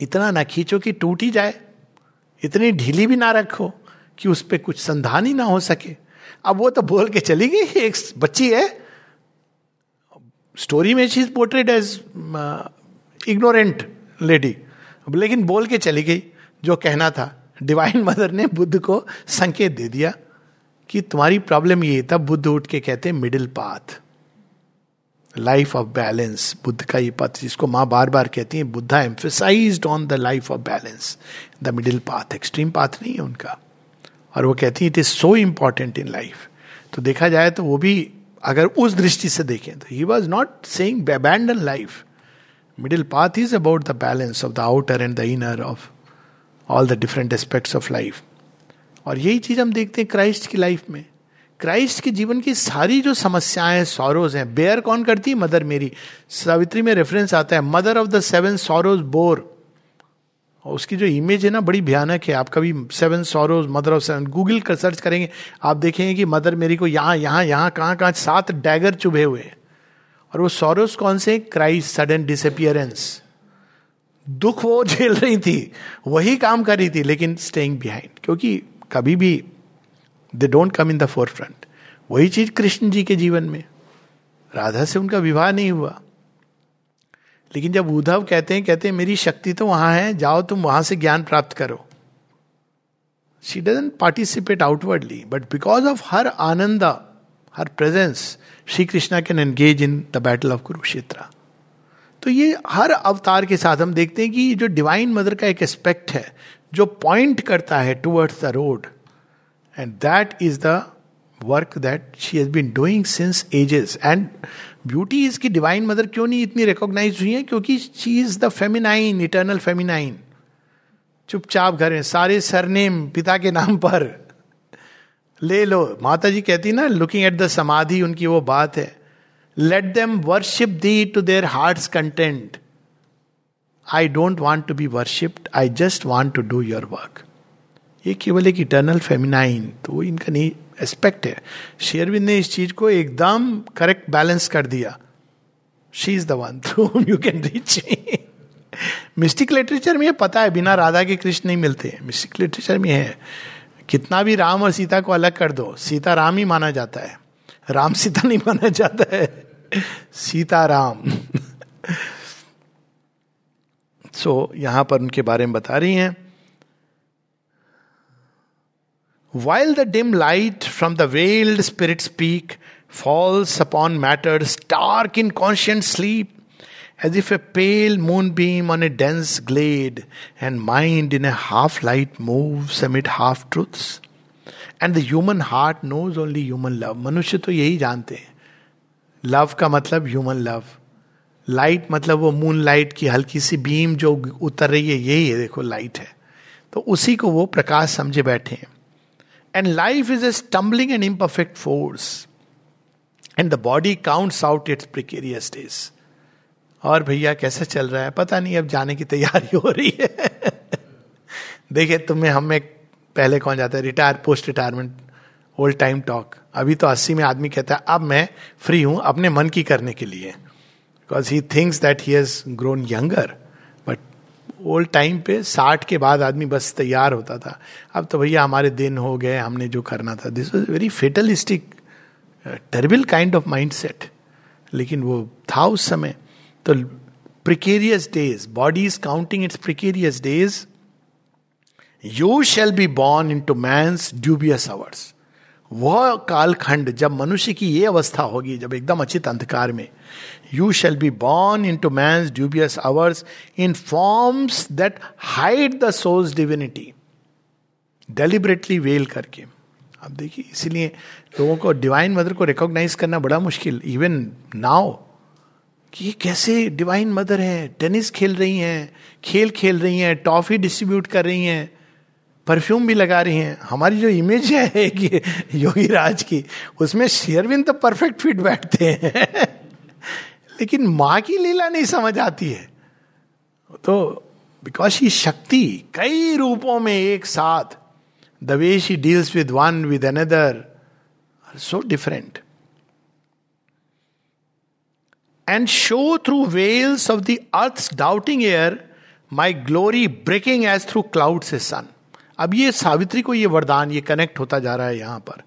इतना ना खींचो कि टूट ही जाए। इतनी ढीली भी ना रखो कि उस पर कुछ संधान ही ना हो सके। अब वो तो बोल के चली गई, एक बच्ची है स्टोरी में she is portrayed as ignorant lady लेकिन बोल के चली गई, जो कहना था। डिवाइन मदर ने बुद्ध को संकेत दे दिया कि तुम्हारी प्रॉब्लम ये था बुद्ध उठ के कहते middle path life of balance Buddha का ये पथ, जिसको माँ बार बार कहती है, Buddha emphasize on the life of balance the middle path extreme path नहीं है उनका। और वो कहती है it is so important in life तो देखा जाए तो वो भी अगर उस दृष्टि से देखें तो he was not saying abandon life middle path is about the balance of the outer and the inner of all the different aspects of life और यही चीज़ हम देखते हैं क्राइस्ट की लाइफ में। क्राइस्ट के जीवन की सारी जो समस्याएँ सौरोज हैं बेयर कौन करती है? मदर मेरी सावित्री में रेफरेंस आता है mother of the seven sorrows bore और उसकी जो इमेज है ना, बड़ी भयानक है। आप कभी seven sorrows mother of seven Google कर सर्च करेंगे, आप देखेंगे कि मदर मेरी को यहाँ यहाँ यहाँ, कहाँ कहाँ सात डैगर चुभे हुए और वो सौरोज कौन से? क्राइस्ट सडन डिसअपियरेंस दुख वो झेल रही थी, वही काम कर रही थी, लेकिन स्टेइंग बिहाइंड क्योंकि कभी भी they don't come in the forefront वही चीज़ कृष्ण जी के जीवन में। राधा से उनका विवाह नहीं हुआ। लेकिन जब उद्धव कहते हैं कहते हैं, मेरी शक्ति तो वहाँ है, जाओ तुम वहाँ से ज्ञान प्राप्त करो। She doesn't participate outwardly but because of her ananda her presence Shri Krishna can engage in the battle of Kurukshetra तो ये हर अवतार के साथ हम देखते हैं कि जो डिवाइन मदर का एक एस्पेक्ट है, जो पॉइंट करता है towards the road and that is the work that she has been doing since ages and beauty इसकी डिवाइन मदर क्यों नहीं इतनी रिकॉग्नाइज हुई है? क्योंकि she is the feminine eternal feminine चुपचाप घर में सारे सरनेम पिता के नाम पर। ले लो। माता जी कहती ना लुकिंग एट द समाधि, उनकी वो बात है। Let them worship the to their heart content I don't want to be worshipped I just want to do your work ये केवल एक इटर्नल फेमिनाइन तो इनका नहीं एस्पेक्ट है. शेयरविंद ने इस चीज़ को एकदम करेक्ट बैलेंस कर दिया. She is the one through you can reach mystic literature में पता है बिना राधा के कृष्ण नहीं मिलते मिस्टिक लिटरेचर में है कितना भी राम और सीता को अलग कर दो सीता राम ही माना जाता है. राम सीता नहीं माना जाता है. सीता राम. सो so, यहाँ पर उनके बारे में बता रही हैं। While the dim light from the veiled spirit's peak falls upon matters dark in conscious sleep, as if a pale moonbeam on a dense glade, and mind in a half light moves amid half truths. And the human heart knows only human love मनुष्य तो यही जानते हैं love का मतलब human love light मतलब वो moon light की हल्की सी बीम जो उतर रही है यही है देखो लाइट है तो उसी को वो प्रकाश समझे बैठे हैं and life is a stumbling and imperfect force and the body counts out its precarious days और भैया, कैसे चल रहा है? पता नहीं, अब जाने की तैयारी हो रही है। देखिए, तुम्हें, हम पहले कौन जाता है? Retire post retirement old time talk अभी तो अस्सी में आदमी कहता है, अब मैं फ्री हूँ अपने मन की करने के लिए. Because he thinks that he has grown younger old time पे साठ के बाद आदमी बस तैयार होता था। अब तो भैया हमारे दिन हो गए, हमने जो करना था। This was very fatalistic terrible kind of mindset लेकिन वो था उस समय। तो precarious days body is counting its precarious days you shall be born into मैं ड्यूबियस आवर्स वह कालखंड जब मनुष्य की ये अवस्था होगी, जब एकदम अचित अंधकार में। Shall be born into man's dubious hours in forms that hide the soul's divinity deliberately well करके अब देखिए, इसीलिए लोगों को डिवाइन मदर को रिकॉग्नाइज करना बड़ा मुश्किल इवन नाउ कि ये कैसे डिवाइन मदर है टेनिस खेल रही हैं, खेल खेल रही हैं टॉफी डिस्ट्रीब्यूट कर रही हैं परफ्यूम भी लगा रही हैं। हमारी जो इमेज है कि योगी राज की, उसमें शेयरविंद तो परफेक्ट फिट बैठते हैं। लेकिन माँ की लीला नहीं समझ आती है। तो बिकॉज़ ही शक्ति कई रूपों में एक साथ the way she deals with one with another are so different and show through veils of the earth doubting air my glory breaking as through cloud से सन अब ये सावित्री को ये वरदान, ये कनेक्ट होता जा रहा है यहाँ पर।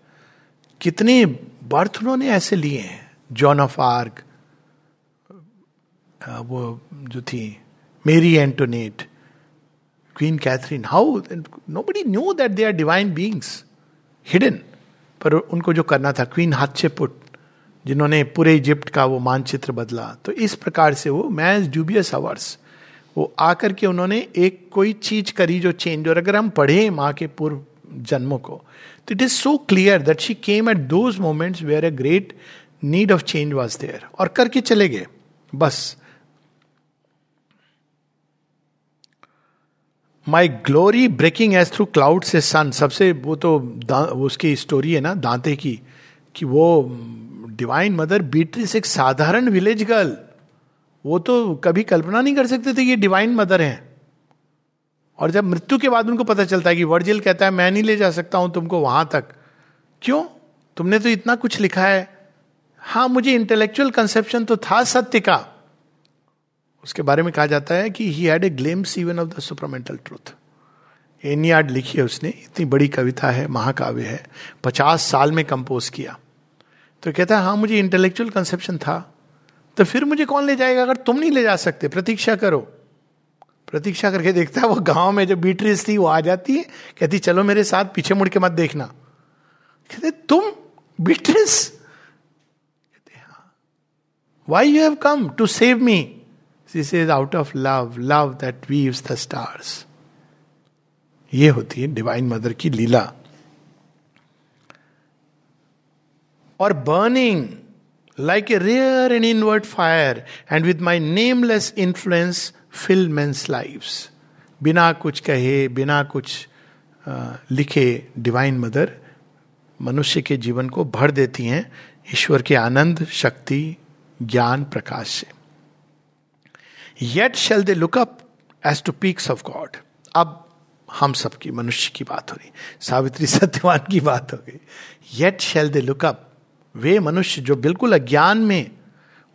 कितने बर्थ उन्होंने ऐसे लिए हैं? जॉन ऑफ़ आर्क वो जो थी Marie Antoinette queen Catherine how nobody knew that they are divine beings hidden पर उनको जो करना था क्वीन हाथ पुट जिन्होंने पूरे इजिप्ट का वो मानचित्र बदला। तो इस प्रकार से वो मैज ड्यूबियस अवर्स वो आकर के उन्होंने एक कोई चीज़ करी जो चेंज और अगर हम पढ़े माँ के पूर्व जन्मों को तो it is so clear that she came at those moments where a great need of change was there और करके चले गए, बस। My glory breaking as through cloud से सन सबसे वो तो उसकी स्टोरी है ना, दांते की, कि वो डिवाइन मदर बीट्रिस एक साधारण विलेज गर्ल वो तो कभी कल्पना नहीं कर सकते थे ये डिवाइन मदर हैं। और जब मृत्यु के बाद उनको पता चलता है कि वर्जिल कहता है, मैं नहीं ले जा सकता हूँ तुमको वहाँ तक। क्यों? तुमने तो इतना कुछ लिखा है। हाँ मुझे इंटेलेक्चुअल कंसेप्शन तो था सत्य का। उसके बारे में कहा जाता है कि he had a glimpse even of the supramental truth Aeneid लिखी है उसने, इतनी बड़ी कविता है, महाकाव्य है, पचास साल में कंपोज किया। तो कहता है हाँ मुझे इंटेलेक्चुअल कंसेप्शन था। तो फिर मुझे कौन ले जाएगा? अगर तुम नहीं ले जा सकते, प्रतीक्षा करो। प्रतीक्षा करके देखता है, वो गाँव में जो बीट्रीज थी, वो आ जाती है, कहती, चलो मेरे साथ, पीछे मुड़ के मत देखना। कहते, तुम Beatrice why you have come to save me this is out of love love that weaves the stars ये होती है डिवाइन मदर की लीला। और burning like a rare and inward fire and with my nameless influence fill men's life बिना कुछ कहे, बिना कुछ लिखे डिवाइन मदर मनुष्य के जीवन को भर देती हैं ईश्वर के आनंद, शक्ति, ज्ञान, प्रकाश से। Yet shall they look up as to peaks of God अब हम सबकी, मनुष्य की बात हो रही। सावित्री सत्यवान की बात हो गई। Yet shall they look up वे मनुष्य जो बिल्कुल अज्ञान में,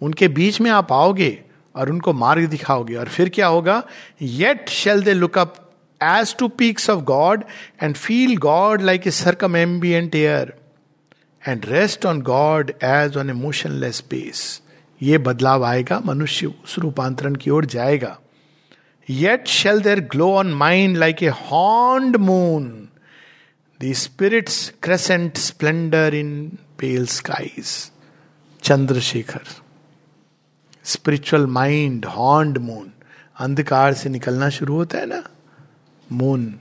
उनके बीच में आप आओगे और उनको मार्ग दिखाओगे। और फिर क्या होगा? Yet shall they look up as to peaks of God and feel God like a circumambient air and rest on God as on a motionless space ये बदलाव आएगा, मनुष्य उस रूपांतरण की ओर जाएगा। Yet shall there glow on mind like a horned moon the spirit's crescent splendour in pale skies Chandrashekhar spiritual mind horned moon अंधकार से निकलना शुरू होता है ना? मून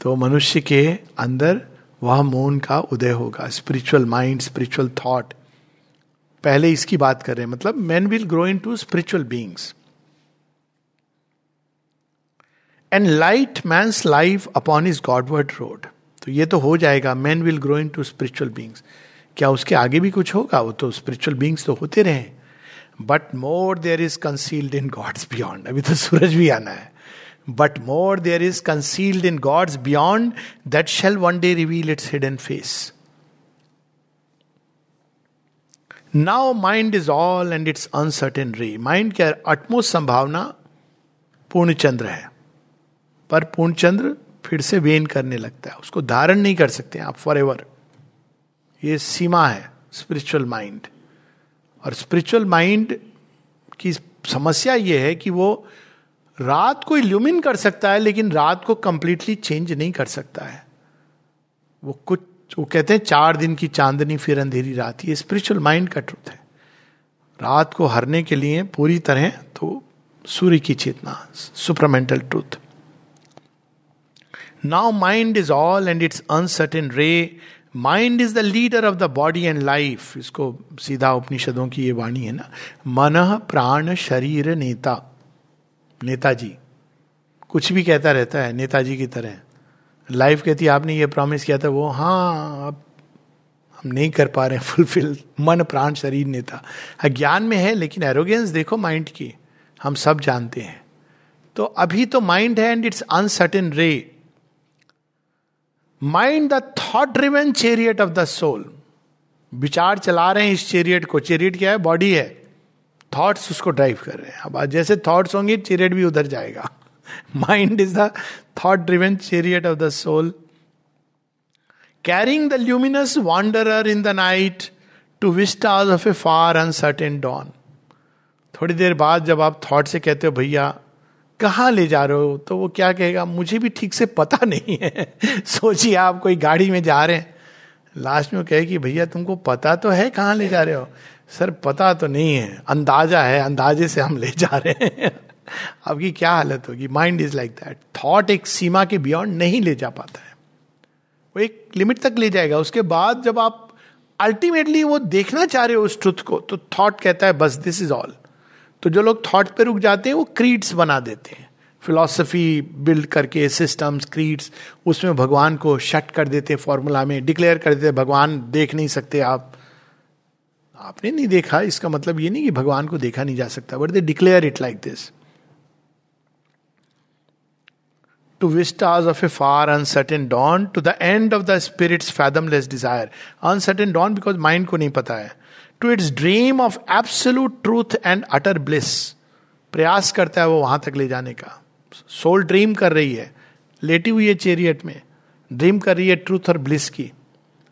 तो मनुष्य के अंदर वह मून का उदय होगा। स्पिरिचुअल माइंड स्पिरिचुअल थॉट पहले इसकी बात कर रहे हैं। मतलब man will grow into spiritual beings and light man's life upon its Godward road तो ये तो हो जाएगा man will grow into spiritual beings क्या उसके आगे भी कुछ होगा? वो तो स्पिरिचुअल बींग्स तो होते रहे। But more there is concealed in God's beyond अभी तो सूरज भी आना है। But more there is concealed in God's beyond that shall one day reveal its hidden face now mind is all and its uncertain ray mind की utmost संभावना पूर्णचंद्र है। पर पूर्णचंद्र फिर से वेन करने लगता है। उसको धारण नहीं कर सकते आप फॉर एवर ये सीमा है स्पिरिचुअल माइंड और स्पिरिचुअल माइंड की समस्या ये है कि वो रात को इल्यूमिन कर सकता है, लेकिन रात को कंप्लीटली चेंज नहीं कर सकता है। वो कुछ वो कहते हैं, चार दिन की चांदनी फिर अंधेरी रात। ये स्पिरिचुअल माइंड का ट्रुथ है। रात को हरने के लिए पूरी तरह तो सूर्य की चेतना supramental truth now mind is all and its uncertain ray mind is the leader of the body and life इसको सीधा उपनिषदों की ये वाणी है ना। मन, प्राण, शरीर, नेता। नेताजी। कुछ भी कहता रहता है, नेताजी की तरह। लाइफ कहती है आपने ये प्रॉमिस किया था वो? हाँ अब हम नहीं कर पा रहे हैं फुलफिल मन, प्राण, शरीर, नेता। ज्ञान में है, लेकिन एरोगेंस देखो माइंड की। हम सब जानते हैं। तो अभी तो माइंड है and its uncertain ray mind the thought driven chariot of the soul विचार चला रहे हैं इस चेरियट को। चेरियट क्या है? बॉडी है। थॉट्स उसको ड्राइव कर रहे हैं। अब जैसे थॉट्स होंगे चेरियट भी उधर जाएगा। Mind is the thought driven chariot of the soul carrying the luminous wanderer in the night to vistas of a far uncertain dawn थोड़ी देर बाद जब आप थॉट से कहते हो, भैया, कहाँ ले जा रहे हो? तो वो क्या कहेगा, मुझे भी ठीक से पता नहीं है। सोचिए, आप कोई गाड़ी में जा रहे हैं। लास्ट में कहे कि, भैया, तुमको पता तो है कहाँ ले जा रहे हो? सर, पता तो नहीं है। अंदाज़ा है, अंदाजे से हम ले जा रहे हैं। आपकी क्या हालत होगी? Mind is like that thought एक सीमा के बियॉन्ड नहीं ले जा पाता है। वो एक लिमिट तक ले जाएगा। उसके बाद जब आप अल्टीमेटली वो देखना चाह रहे हो उस ट्रुथ को तो थॉट कहता है, बस दिस इज़ ऑल तो जो लोग थॉट पे रुक जाते हैं, वो क्रीड्स बना देते हैं। फिलॉसफी बिल्ड करके सिस्टम्स क्रीड्स उसमें भगवान को शट कर देते फॉर्मूला में डिक्लेयर कर देते भगवान देख नहीं सकते आप। आपने नहीं देखा, इसका मतलब ये नहीं कि भगवान को देखा नहीं जा सकता but they declare it like this to vistas of a far uncertain dawn to the end of the spirit's fathomless desire uncertain dawn because mind को नहीं पता है to its dream of absolute truth and utter bliss प्रयास करता है वो वहाँ तक ले जाने का सोल ड्रीम कर रही है लेटी हुई है चेरियट में ड्रीम कर रही है ट्रूथ और ब्लिस की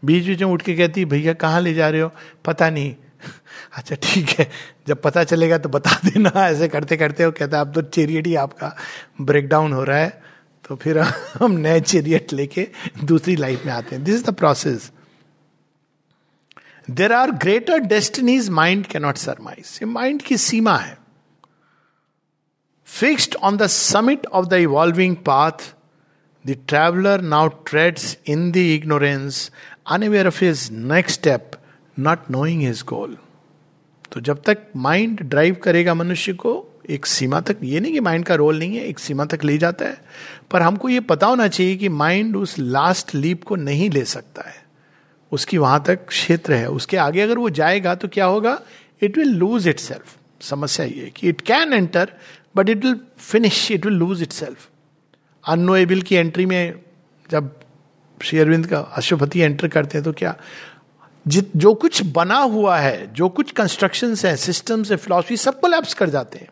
बीच बीच में उठ के कहती भैया कहाँ ले जा रहे हो पता नहीं अच्छा ठीक है जब पता चलेगा तो बता देना ऐसे करते करते वो कहता है अब तो चेरियट ही आपका ब्रेकडाउन हो रहा है तो फिर हम नए चेरियट लेके दूसरी लाइफ में आते हैं। This is the process there are greater destinies mind cannot surmise mind की सीमा है। Fixed on the summit of the evolving path the traveller now treads in the ignorance unaware of his next step not knowing his goal तो जब तक mind drive करेगा मनुष्य को एक सीमा तक, ये नहीं कि माइंड का रोल नहीं है, एक सीमा तक ले जाता है। पर हमको ये पता होना चाहिए कि माइंड उस लास्ट लीप को नहीं ले सकता है। उसकी वहाँ तक क्षेत्र है। उसके आगे अगर वो जाएगा तो क्या होगा? It will lose itself समस्या ये कि it can enter but it will finish it will lose itself unknowable की एंट्री में जब श्री अरविंद का अशुभति एंटर करते हैं तो क्या? जित, जो कुछ बना हुआ है, जो कुछ कंस्ट्रक्शन है सिस्टम्स है फिलोसफी सब कोलैप्स कर जाते हैं।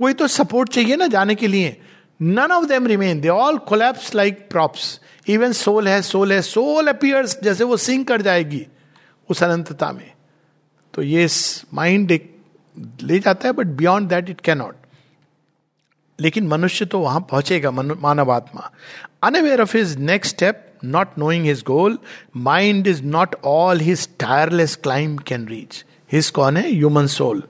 कोई तो सपोर्ट चाहिए ना जाने के लिए। None of them remain they all collapse like props even soul है सोल है सोल अपियर्स जैसे वो सिंक कर जाएगी उस अनंतता में। तो ये माइंड एक ले जाता है but beyond that it cannot लेकिन मनुष्य तो वहाँ पहुंचेगा मानव आत्मा। Unaware of his next step not knowing his goal, mind is not all his tireless climb can reach. His कौन है? Human soul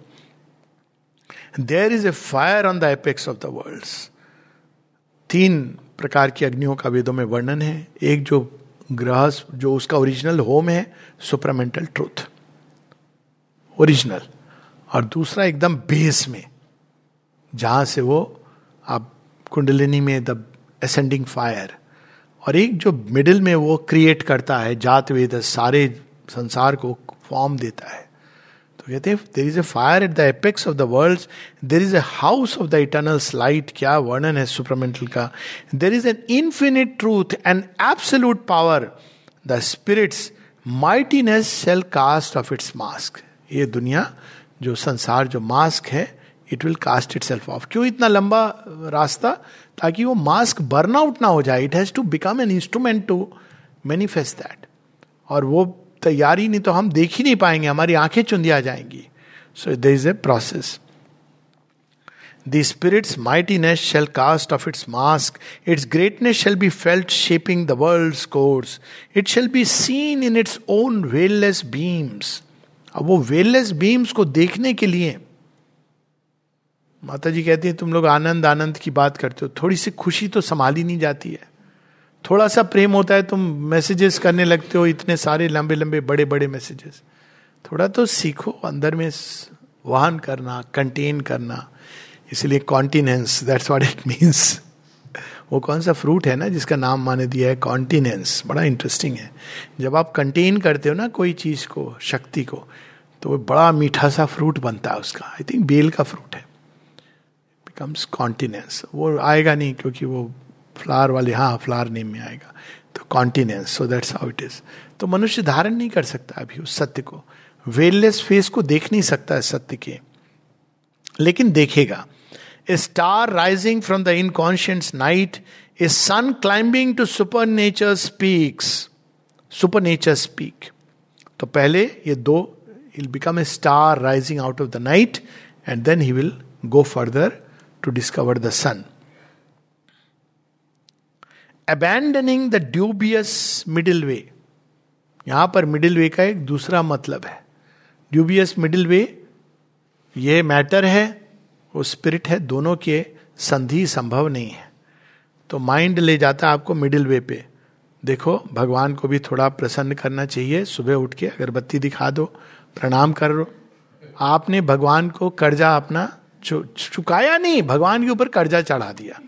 there is a fire on the apex of the world तीन प्रकार की अग्नियों का वेदों में वर्णन है। एक जो ग्रह जो उसका ओरिजिनल होम है सुपरमेंटल ट्रूथ ओरिजिनल और दूसरा एकदम बेस में, जहाँ से वो आप कुंडलिनी में द असेंडिंग फायर और एक जो मिडिल में वो क्रिएट करता है, जात वेद सारे संसार को फॉर्म देता है। कहते हैं there is a fire at the apex of the world there is a house of the eternal light क्या वर्णन है सुपरमेंटल का? There is an infinite truth and absolute power the spirit's mightiness shall cast off its mask ये दुनिया, जो संसार, जो mask है it will cast itself off क्यों इतना लंबा रास्ता? ताकि वो मास्क बर्न आउट ना हो जाए. It has to become an instrument to manifest that और वो तैयारी, नहीं तो हम देख ही नहीं पाएँगे, हमारी आँखें चुंदिया जाएँगी। So there is a process the spirit's mightiness shall cast off its mask its greatness shall be felt shaping the world course it shall be seen in its own veilless beams अब वो वेललेस beams को देखने के लिए माता जी कहती है, तुम लोग आनंद आनंद की बात करते हो। थोड़ी सी खुशी तो संभाली नहीं जाती है। थोड़ा सा प्रेम होता है, तुम मैसेजेस करने लगते हो, इतने सारे लंबे लंबे बड़े बड़े मैसेजेस थोड़ा तो सीखो अंदर में वाहन करना कंटेन करना। इसलिए continence that's what it means वो कौन सा फ्रूट है ना, जिसका नाम माने दिया है कॉन्टिनेंस बड़ा इंटरेस्टिंग है। जब आप कंटेन करते हो ना कोई चीज़ को, शक्ति को तो वो बड़ा मीठा सा फ्रूट बनता है उसका। आई थिंक बेल का फ्रूट है। कम्स कॉन्टिनेंस वो आएगा नहीं क्योंकि वो फ्लावर वाले हाँ फ्लावर नेम में आएगा। तो continence so that's how it is तो मनुष्य धारण नहीं कर सकता अभी उस सत्य को। वेललेस फेस को देख नहीं सकता है सत्य के। लेकिन देखेगा। A star rising from the inconscience night a sun climbing to supernature speaks supernature speak तो पहले ये दो will become a star rising out of the night and then he will go further to discover the sun. Abandoning the dubious middle way यहाँ पर middle way का एक दूसरा मतलब है। ड्यूबियस मिडिल वे ये मैटर है, वो स्पिरिट है, दोनों के संधि संभव नहीं है। तो माइंड ले जाता है आपको मिडिल वे पे। देखो, भगवान को भी थोड़ा प्रसन्न करना चाहिए। सुबह उठ के अगरबत्ती दिखा दो, प्रणाम कर लो। आपने भगवान को कर्जा अपना चुकाया नहीं, भगवान के ऊपर कर्जा चढ़ा दिया।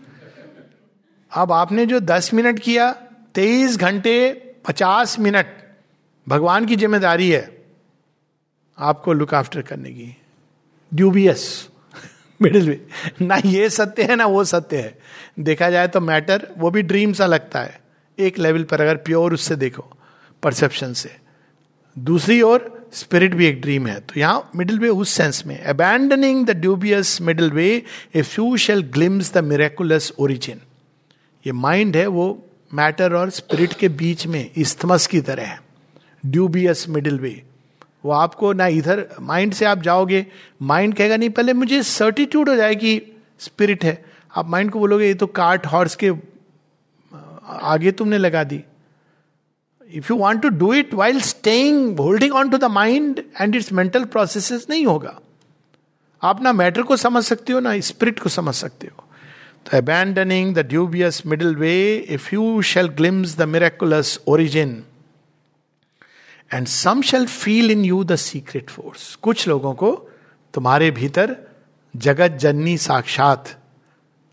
अब आपने जो दस मिनट किया, तेईस घंटे पचास मिनट, भगवान की ज़िम्मेदारी है आपको लुक आफ्टर करने की। ड्यूबियस मिडिल वे ना ये सत्य है, ना वो सत्य है। देखा जाए तो मैटर वो भी ड्रीम सा लगता है। एक लेवल पर अगर प्योर उससे देखो परसेप्शन से। दूसरी ओर स्पिरिट भी एक ड्रीम है। तो यहाँ मिडिल वे उस सेंस में abandoning the dubious middle way a few shall glimpse the miraculous origin ये माइंड है, वो मैटर और स्पिरिट के बीच में इस्थमस की तरह है। ड्यूबियस मिडिल वे वो आपको ना इधर माइंड से आप जाओगे माइंड कहेगा, नहीं, पहले मुझे सर्टिट्यूड हो जाए कि स्पिरिट है। आप माइंड को बोलोगे, ये तो कार्ट हॉर्स के, आगे तुमने लगा दी। If you want to do it while staying holding on to the mind and its mental process नहीं होगा। आप ना मैटर को समझ सकते हो, ना स्पिरिट को समझ सकते हो। तो abandoning the dubious middle way if you shall glimpse the miraculous origin and some shall feel in you the secret force कुछ लोगों को तुम्हारे भीतर जगत जननी साक्षात।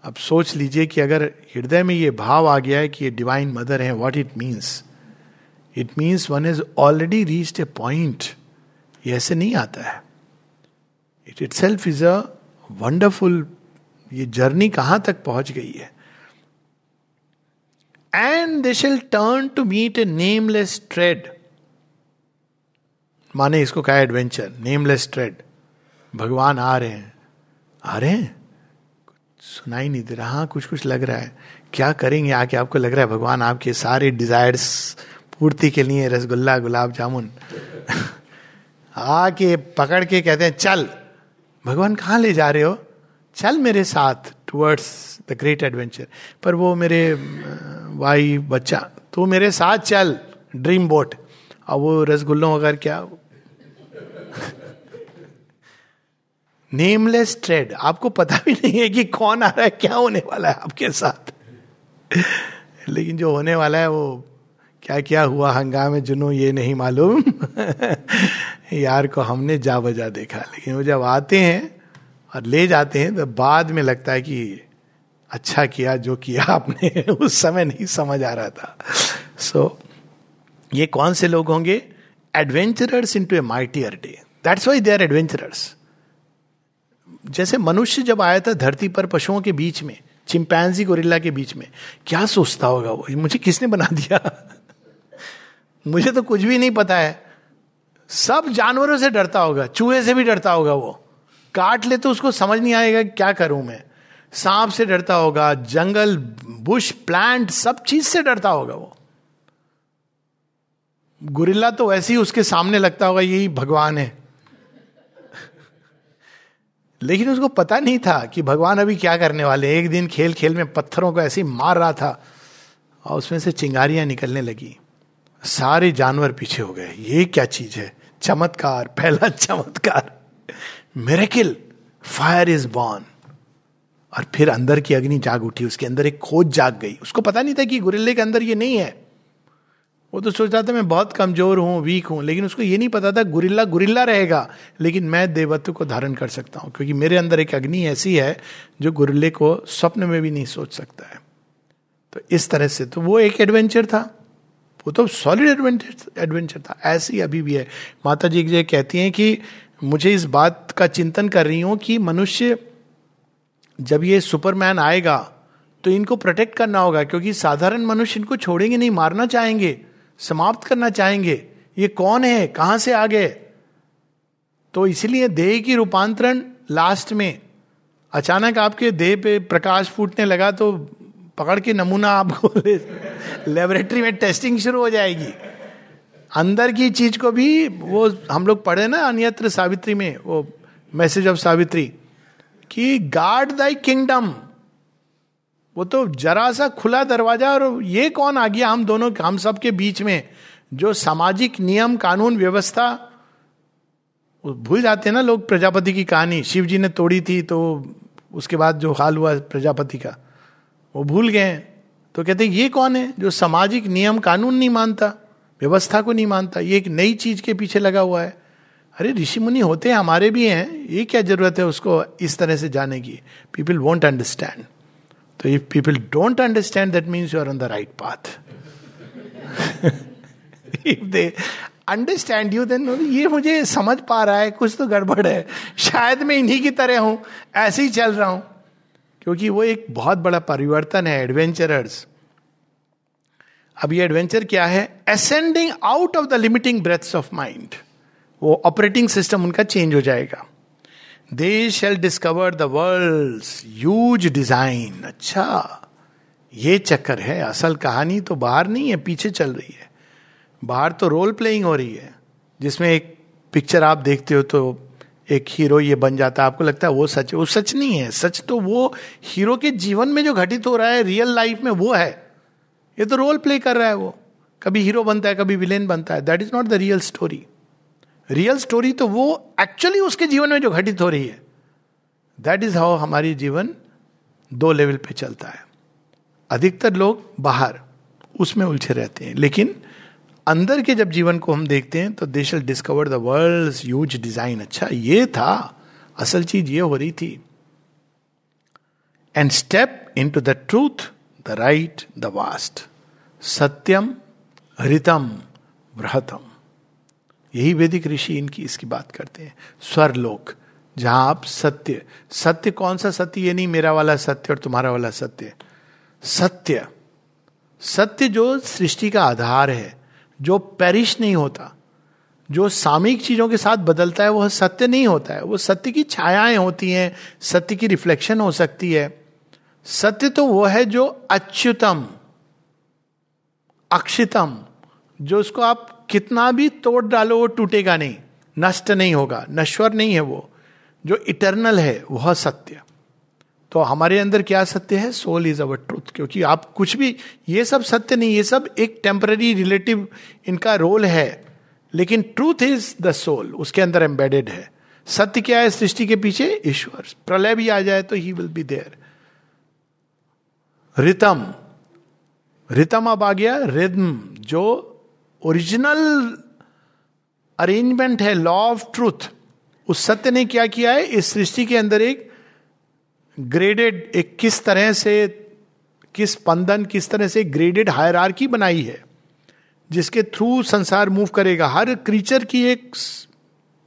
अब सोच लीजिए कि अगर हृदय में ये भाव आ गया है कि ये डिवाइन मदर है what it means it means one is already reached a point ये ऐसे नहीं आता है। It itself is a wonderful ये जर्नी कहाँ तक पहुँच गई है? And they shall turn to meet a nameless tread माने इसको कहा एडवेंचर नेमलेस ट्रेड भगवान आ रहे हैं। आ रहे हैं? सुनाई नहीं दे रहा हाँ कुछ कुछ लग रहा है। क्या करेंगे आके? आपको लग रहा है भगवान आपके सारे डिजायर्स पूर्ति के लिए रसगुल्ला, गुलाब जामुन। आके पकड़ के कहते हैं, चल, भगवान कहाँ ले जा रहे हो? चल मेरे साथ टुवर्ड्स द ग्रेट एडवेंचर पर वो मेरे वाई बच्चा, तू मेरे साथ चल ड्रीम बोट और वो रसगुल्लों अगर क्या? नेमलेस ट्रेड आपको पता भी नहीं है कि कौन आ रहा है, क्या होने वाला है आपके साथ। लेकिन जो होने वाला है, वो क्या क्या हुआ, हंगामे, जुनू, ये नहीं मालूम। यार को हमने जा बजा देखा। लेकिन वो जब आते हैं और ले जाते हैं तो बाद में लगता है कि अच्छा किया जो किया आपने उस समय नहीं समझ आ रहा था। सो so, ये कौन से लोग होंगे? Adventurers into a mightier day that's why they are adventurers जैसे मनुष्य जब आया था धरती पर पशुओं के बीच में चिंपैंजी गोरिल्ला के बीच में क्या सोचता होगा वो? मुझे किसने बना दिया? मुझे तो कुछ भी नहीं पता है। सब जानवरों से डरता होगा चूहे से भी डरता होगा वो। काट ले तो उसको समझ नहीं आएगा क्या करूँ मैं। सांप से डरता होगा, जंगल, बुश, प्लांट, सब चीज़ से डरता होगा वो। गुरिल्ला तो वैसे ही उसके सामने लगता होगा, यही भगवान है। लेकिन उसको पता नहीं था कि भगवान अभी क्या करने वाले एक दिन खेल खेल में पत्थरों को ऐसे मार रहा था और उसमें से चिंगारियाँ निकलने लगी। सारे जानवर पीछे हो गए। ये क्या चीज़ है? चमत्कार, पहला चमत्कार। Miracle, fire is born. और फिर अंदर की अग्नि जाग उठी, उसके अंदर एक खोज जाग गई। उसको पता नहीं था कि गुरिल्ले के अंदर ये नहीं है। वो तो सोचता था, मैं बहुत कमज़ोर हूँ, वीक हूँ। लेकिन उसको ये नहीं पता था, गुरिल्ला गुरिल्ला रहेगा। लेकिन मैं देवत्व को धारण कर सकता हूँ, क्योंकि मेरे अंदर एक अग्नि ऐसी है, जो गुरिल्ले को स्वप्न में भी नहीं सोच सकता है। तो इस तरह से तो वो एक एडवेंचर था। वो तो सॉलिड एडवेंचर एडवेंचर था। ऐसी अभी भी है। माता जी कहती हैं कि मुझे इस बात का चिंतन कर रही हूँ कि मनुष्य जब ये सुपरमैन आएगा तो इनको प्रोटेक्ट करना होगा, क्योंकि साधारण मनुष्य इनको छोड़ेंगे नहीं, मारना चाहेंगे, समाप्त करना चाहेंगे। ये कौन है? कहाँ से आ गए? तो इसलिए देह की रूपांतरण लास्ट में। अचानक आपके देह पे प्रकाश फूटने लगा तो पकड़ के नमूना आपको लेबोरेटरी में टेस्टिंग शुरू हो जाएगी। अंदर की चीज़ को भी वो हम लोग पढ़े ना अन्यत्र सावित्री में, वो मैसेज ऑफ़ सावित्री, कि गार्ड दाई किंगडम वो तो जरा सा खुला दरवाज़ा और ये कौन आ गया हम दोनों, हम सब के बीच में? जो सामाजिक नियम, कानून, व्यवस्था भूल जाते हैं ना लोग प्रजापति की कहानी। शिव जी ने तोड़ी थी तो उसके बाद जो हाल हुआ प्रजापति का, वो भूल गए तो कहते ये कौन है जो सामाजिक नियम, कानून नहीं मानता? व्यवस्था को नहीं मानता। ये एक नई चीज़ के पीछे लगा हुआ है। अरे, ऋषि मुनि होते हैं, हमारे भी हैं। ये क्या ज़रूरत है उसको इस तरह से जाने की? पीपल वोंट अंडरस्टैंड तो if people don't understand that means you are on the right path if they understand you then ये मुझे समझ पा रहा है, कुछ तो गड़बड़ है। शायद मैं इन्हीं की तरह हूँ, ऐसे ही चल रहा हूँ। क्योंकि वो एक बहुत बड़ा परिवर्तन है एडवेंचरर्स अब ये एडवेंचर क्या है? Ascending out of the limiting breaths of mind वो ऑपरेटिंग सिस्टम उनका चेंज हो जाएगा। They shall discover the world's design अच्छा ये चक्कर है। असल कहानी तो बाहर नहीं है, पीछे चल रही है। बाहर तो रोल प्लेइंग हो रही है। जिसमें एक पिक्चर आप देखते हो तो एक हीरो ये बन जाता है। आपको लगता है वो सच वो सच नहीं है। सच तो वो हीरो के जीवन में जो घटित हो रहा है रियल लाइफ में वो है। ये तो रोल प्ले कर रहा है वो। कभी हीरो बनता है, कभी विलेन बनता है। That is not the real story real story तो वो एक्चुअली उसके जीवन में जो घटित हो रही है। दैट इज़ हाउ हमारी जीवन दो लेवल पे चलता है। अधिकतर लोग बाहर, उसमें उलझे रहते हैं। लेकिन अंदर के जब जीवन को हम देखते हैं तो they shall discover the world's design अच्छा ये था। असल चीज़ ये हो रही थी। And step into the truth the right the vast सत्यम हृतम बृहतम। यही वैदिक ऋषि इनकी इसकी बात करते हैं। स्वरलोक, जहाँ आप सत्य सत्य कौन सा सत्य? ये नहीं मेरा वाला सत्य और तुम्हारा वाला सत्य। सत्य सत्य जो सृष्टि का आधार है, जो पेरिश नहीं होता, जो सामयिक चीज़ों के साथ बदलता है वह सत्य नहीं होता है। वो सत्य की छायाएँ होती हैं, सत्य की रिफ्लेक्शन हो सकती है। सत्य तो वो है जो अच्युतम अक्षितम, जो उसको आप कितना भी तोड़ डालो, वो टूटेगा नहीं। नष्ट नहीं होगा, नश्वर नहीं है वो। जो इटर्नल है, वह सत्य। तो हमारे अंदर क्या सत्य है? सोल इज़ अवर ट्रूथ क्योंकि आप कुछ भी, ये सब सत्य नहीं, ये सब एक टेम्पररी रिलेटिव इनका रोल है। लेकिन ट्रूथ इज़ द सोल उसके अंदर एम्बेडेड है। सत्य क्या है? सृष्टि के पीछे ईश्वर। प्रलय भी आ जाए तो ही विल बी देयर रितम रितम अब आ गया रिद्म, जो ओरिजिनल अरेंजमेंट है लॉ ऑफ़ ट्रूथ उस सत्य ने क्या किया है? इस सृष्टि के अंदर एक ग्रेडेड एक किस तरह से, किस पंदन किस तरह से ग्रेडेड हायर की बनाई है, जिसके थ्रू संसार मूव करेगा। हर क्रीचर की एक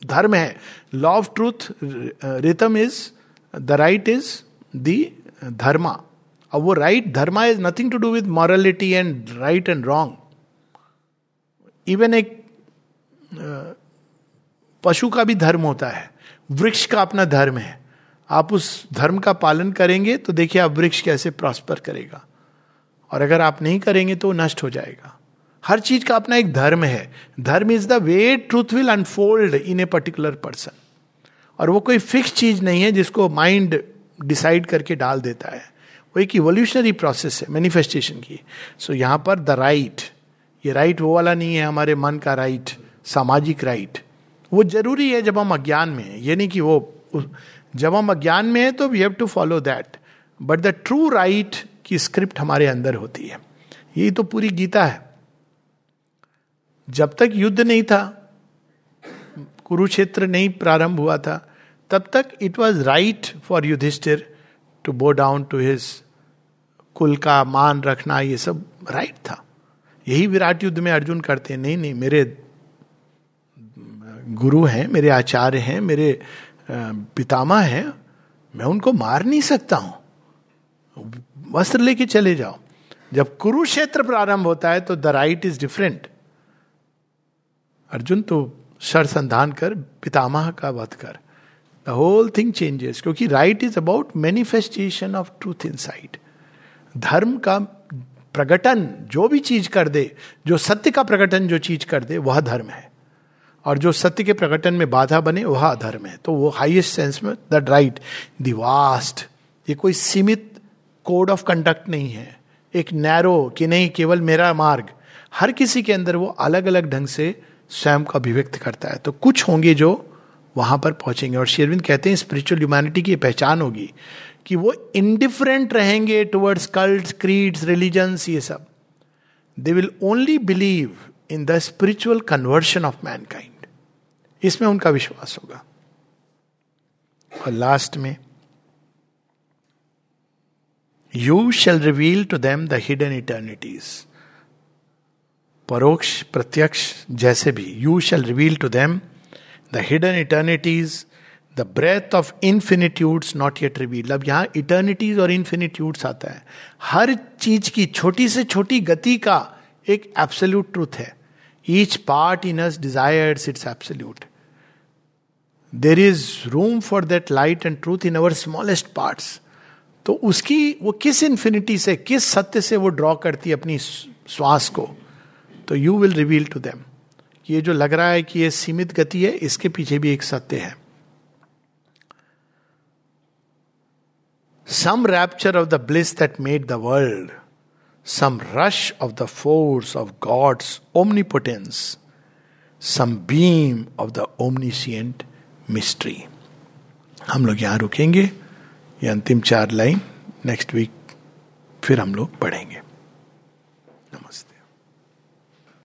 धर्म है। Law of truth rhythm is the right is the dharma. अब वो right dharma is nothing to do with morality and right and wrong even एक पशु का भी धर्म होता है। वृक्ष का अपना धर्म है। आप उस धर्म का पालन करेंगे तो देखिए आप वृक्ष कैसे प्रॉस्पर करेगा। और अगर आप नहीं करेंगे तो नष्ट हो जाएगा। हर चीज़ का अपना एक धर्म है। Dharma is the way truth will unfold in a particular person और वो कोई फिक्स चीज़ नहीं है जिसको माइंड डिसाइड करके डाल देता है। वो एक इवोल्यूशनरी प्रोसेस है मैनिफेस्टेशन की। सो so, यहाँ पर द राइट ये राइट वो वाला नहीं है हमारे मन का राइट सामाजिक राइट वो ज़रूरी है जब हम अज्ञान में हैं ये नहीं कि वो जब हम अज्ञान में हैं तो we have to follow that but the true right की स्क्रिप्ट हमारे अंदर होती है। यही तो पूरी गीता है। जब तक युद्ध नहीं था कुरुक्षेत्र नहीं प्रारंभ हुआ था तब तक it was right for Yudhishthira to bow down to his कुल का मान रखना ये सब राइट था यही विराट युद्ध में अर्जुन करते नहीं नहीं मेरे गुरु हैं मेरे आचार्य हैं मेरे पितामा हैं मैं उनको मार नहीं सकता हूँ वस्त्र लेके चले जाओ जब कुरुक्षेत्र प्रारंभ होता है तो the right is different Arjuna तो सर संधान कर पितामह का वध कर द होल थिंग चेंजेस क्योंकि right is about manifestation of truth inside धर्म का प्रकटन जो भी चीज़ कर दे, जो सत्य का प्रकटन जो चीज़ कर दे, वह धर्म है। और जो सत्य के प्रकटन में बाधा बने, वह अधर्म है। तो वो हाइएस्ट सेंस में द राइट दिवास्ट ये कोई सीमित कोड ऑफ़ कंडक्ट नहीं है। एक नैरो कि नहीं, केवल मेरा मार्ग। हर किसी के अंदर वो अलग अलग ढंग से स्वयं को अभिव्यक्त करता है। तो कुछ होंगे जो वहाँ पर पहुँचेंगे। और शेरविंद कहते हैं स्पिरिचुअल ह्यूमैनिटी की पहचान होगी कि वो इनडिफरेंट रहेंगे टुवर्ड्स कल्ट क्रीड्स रिलीजन्स ये सब। They will only believe in the spiritual conversion of mankind इसमें उनका विश्वास होगा। और लास्ट में you shall reveal to them the hidden eternities परोक्ष, प्रत्यक्ष, जैसे भी you shall reveal to them the hidden eternities the breath of infinitudes not yet reveal अब यहाँ इटर्निटीज और इन्फिनिट्यूड्स आता है। हर चीज़ की छोटी से छोटी गति का एक एब्सोल्यूट ट्रूथ है। Each part in us desires its absolute there is room for that light and truth in our smallest parts तो उसकी वो किस इंफिनिटी से, किस सत्य से वो ड्रॉ करती है अपनी श्वास को? तो you will reveal to them ये जो लग रहा है कि ये सीमित गति है, इसके पीछे भी एक सत्य है। Some rapture of the bliss that made the world some rush of the force of God's omnipotence some beam of the omniscient mystery हम लोग यहाँ रुकेंगे, ये अंतिम चार लाइन नेक्स्ट वीक फिर हम लोग पढ़ेंगे।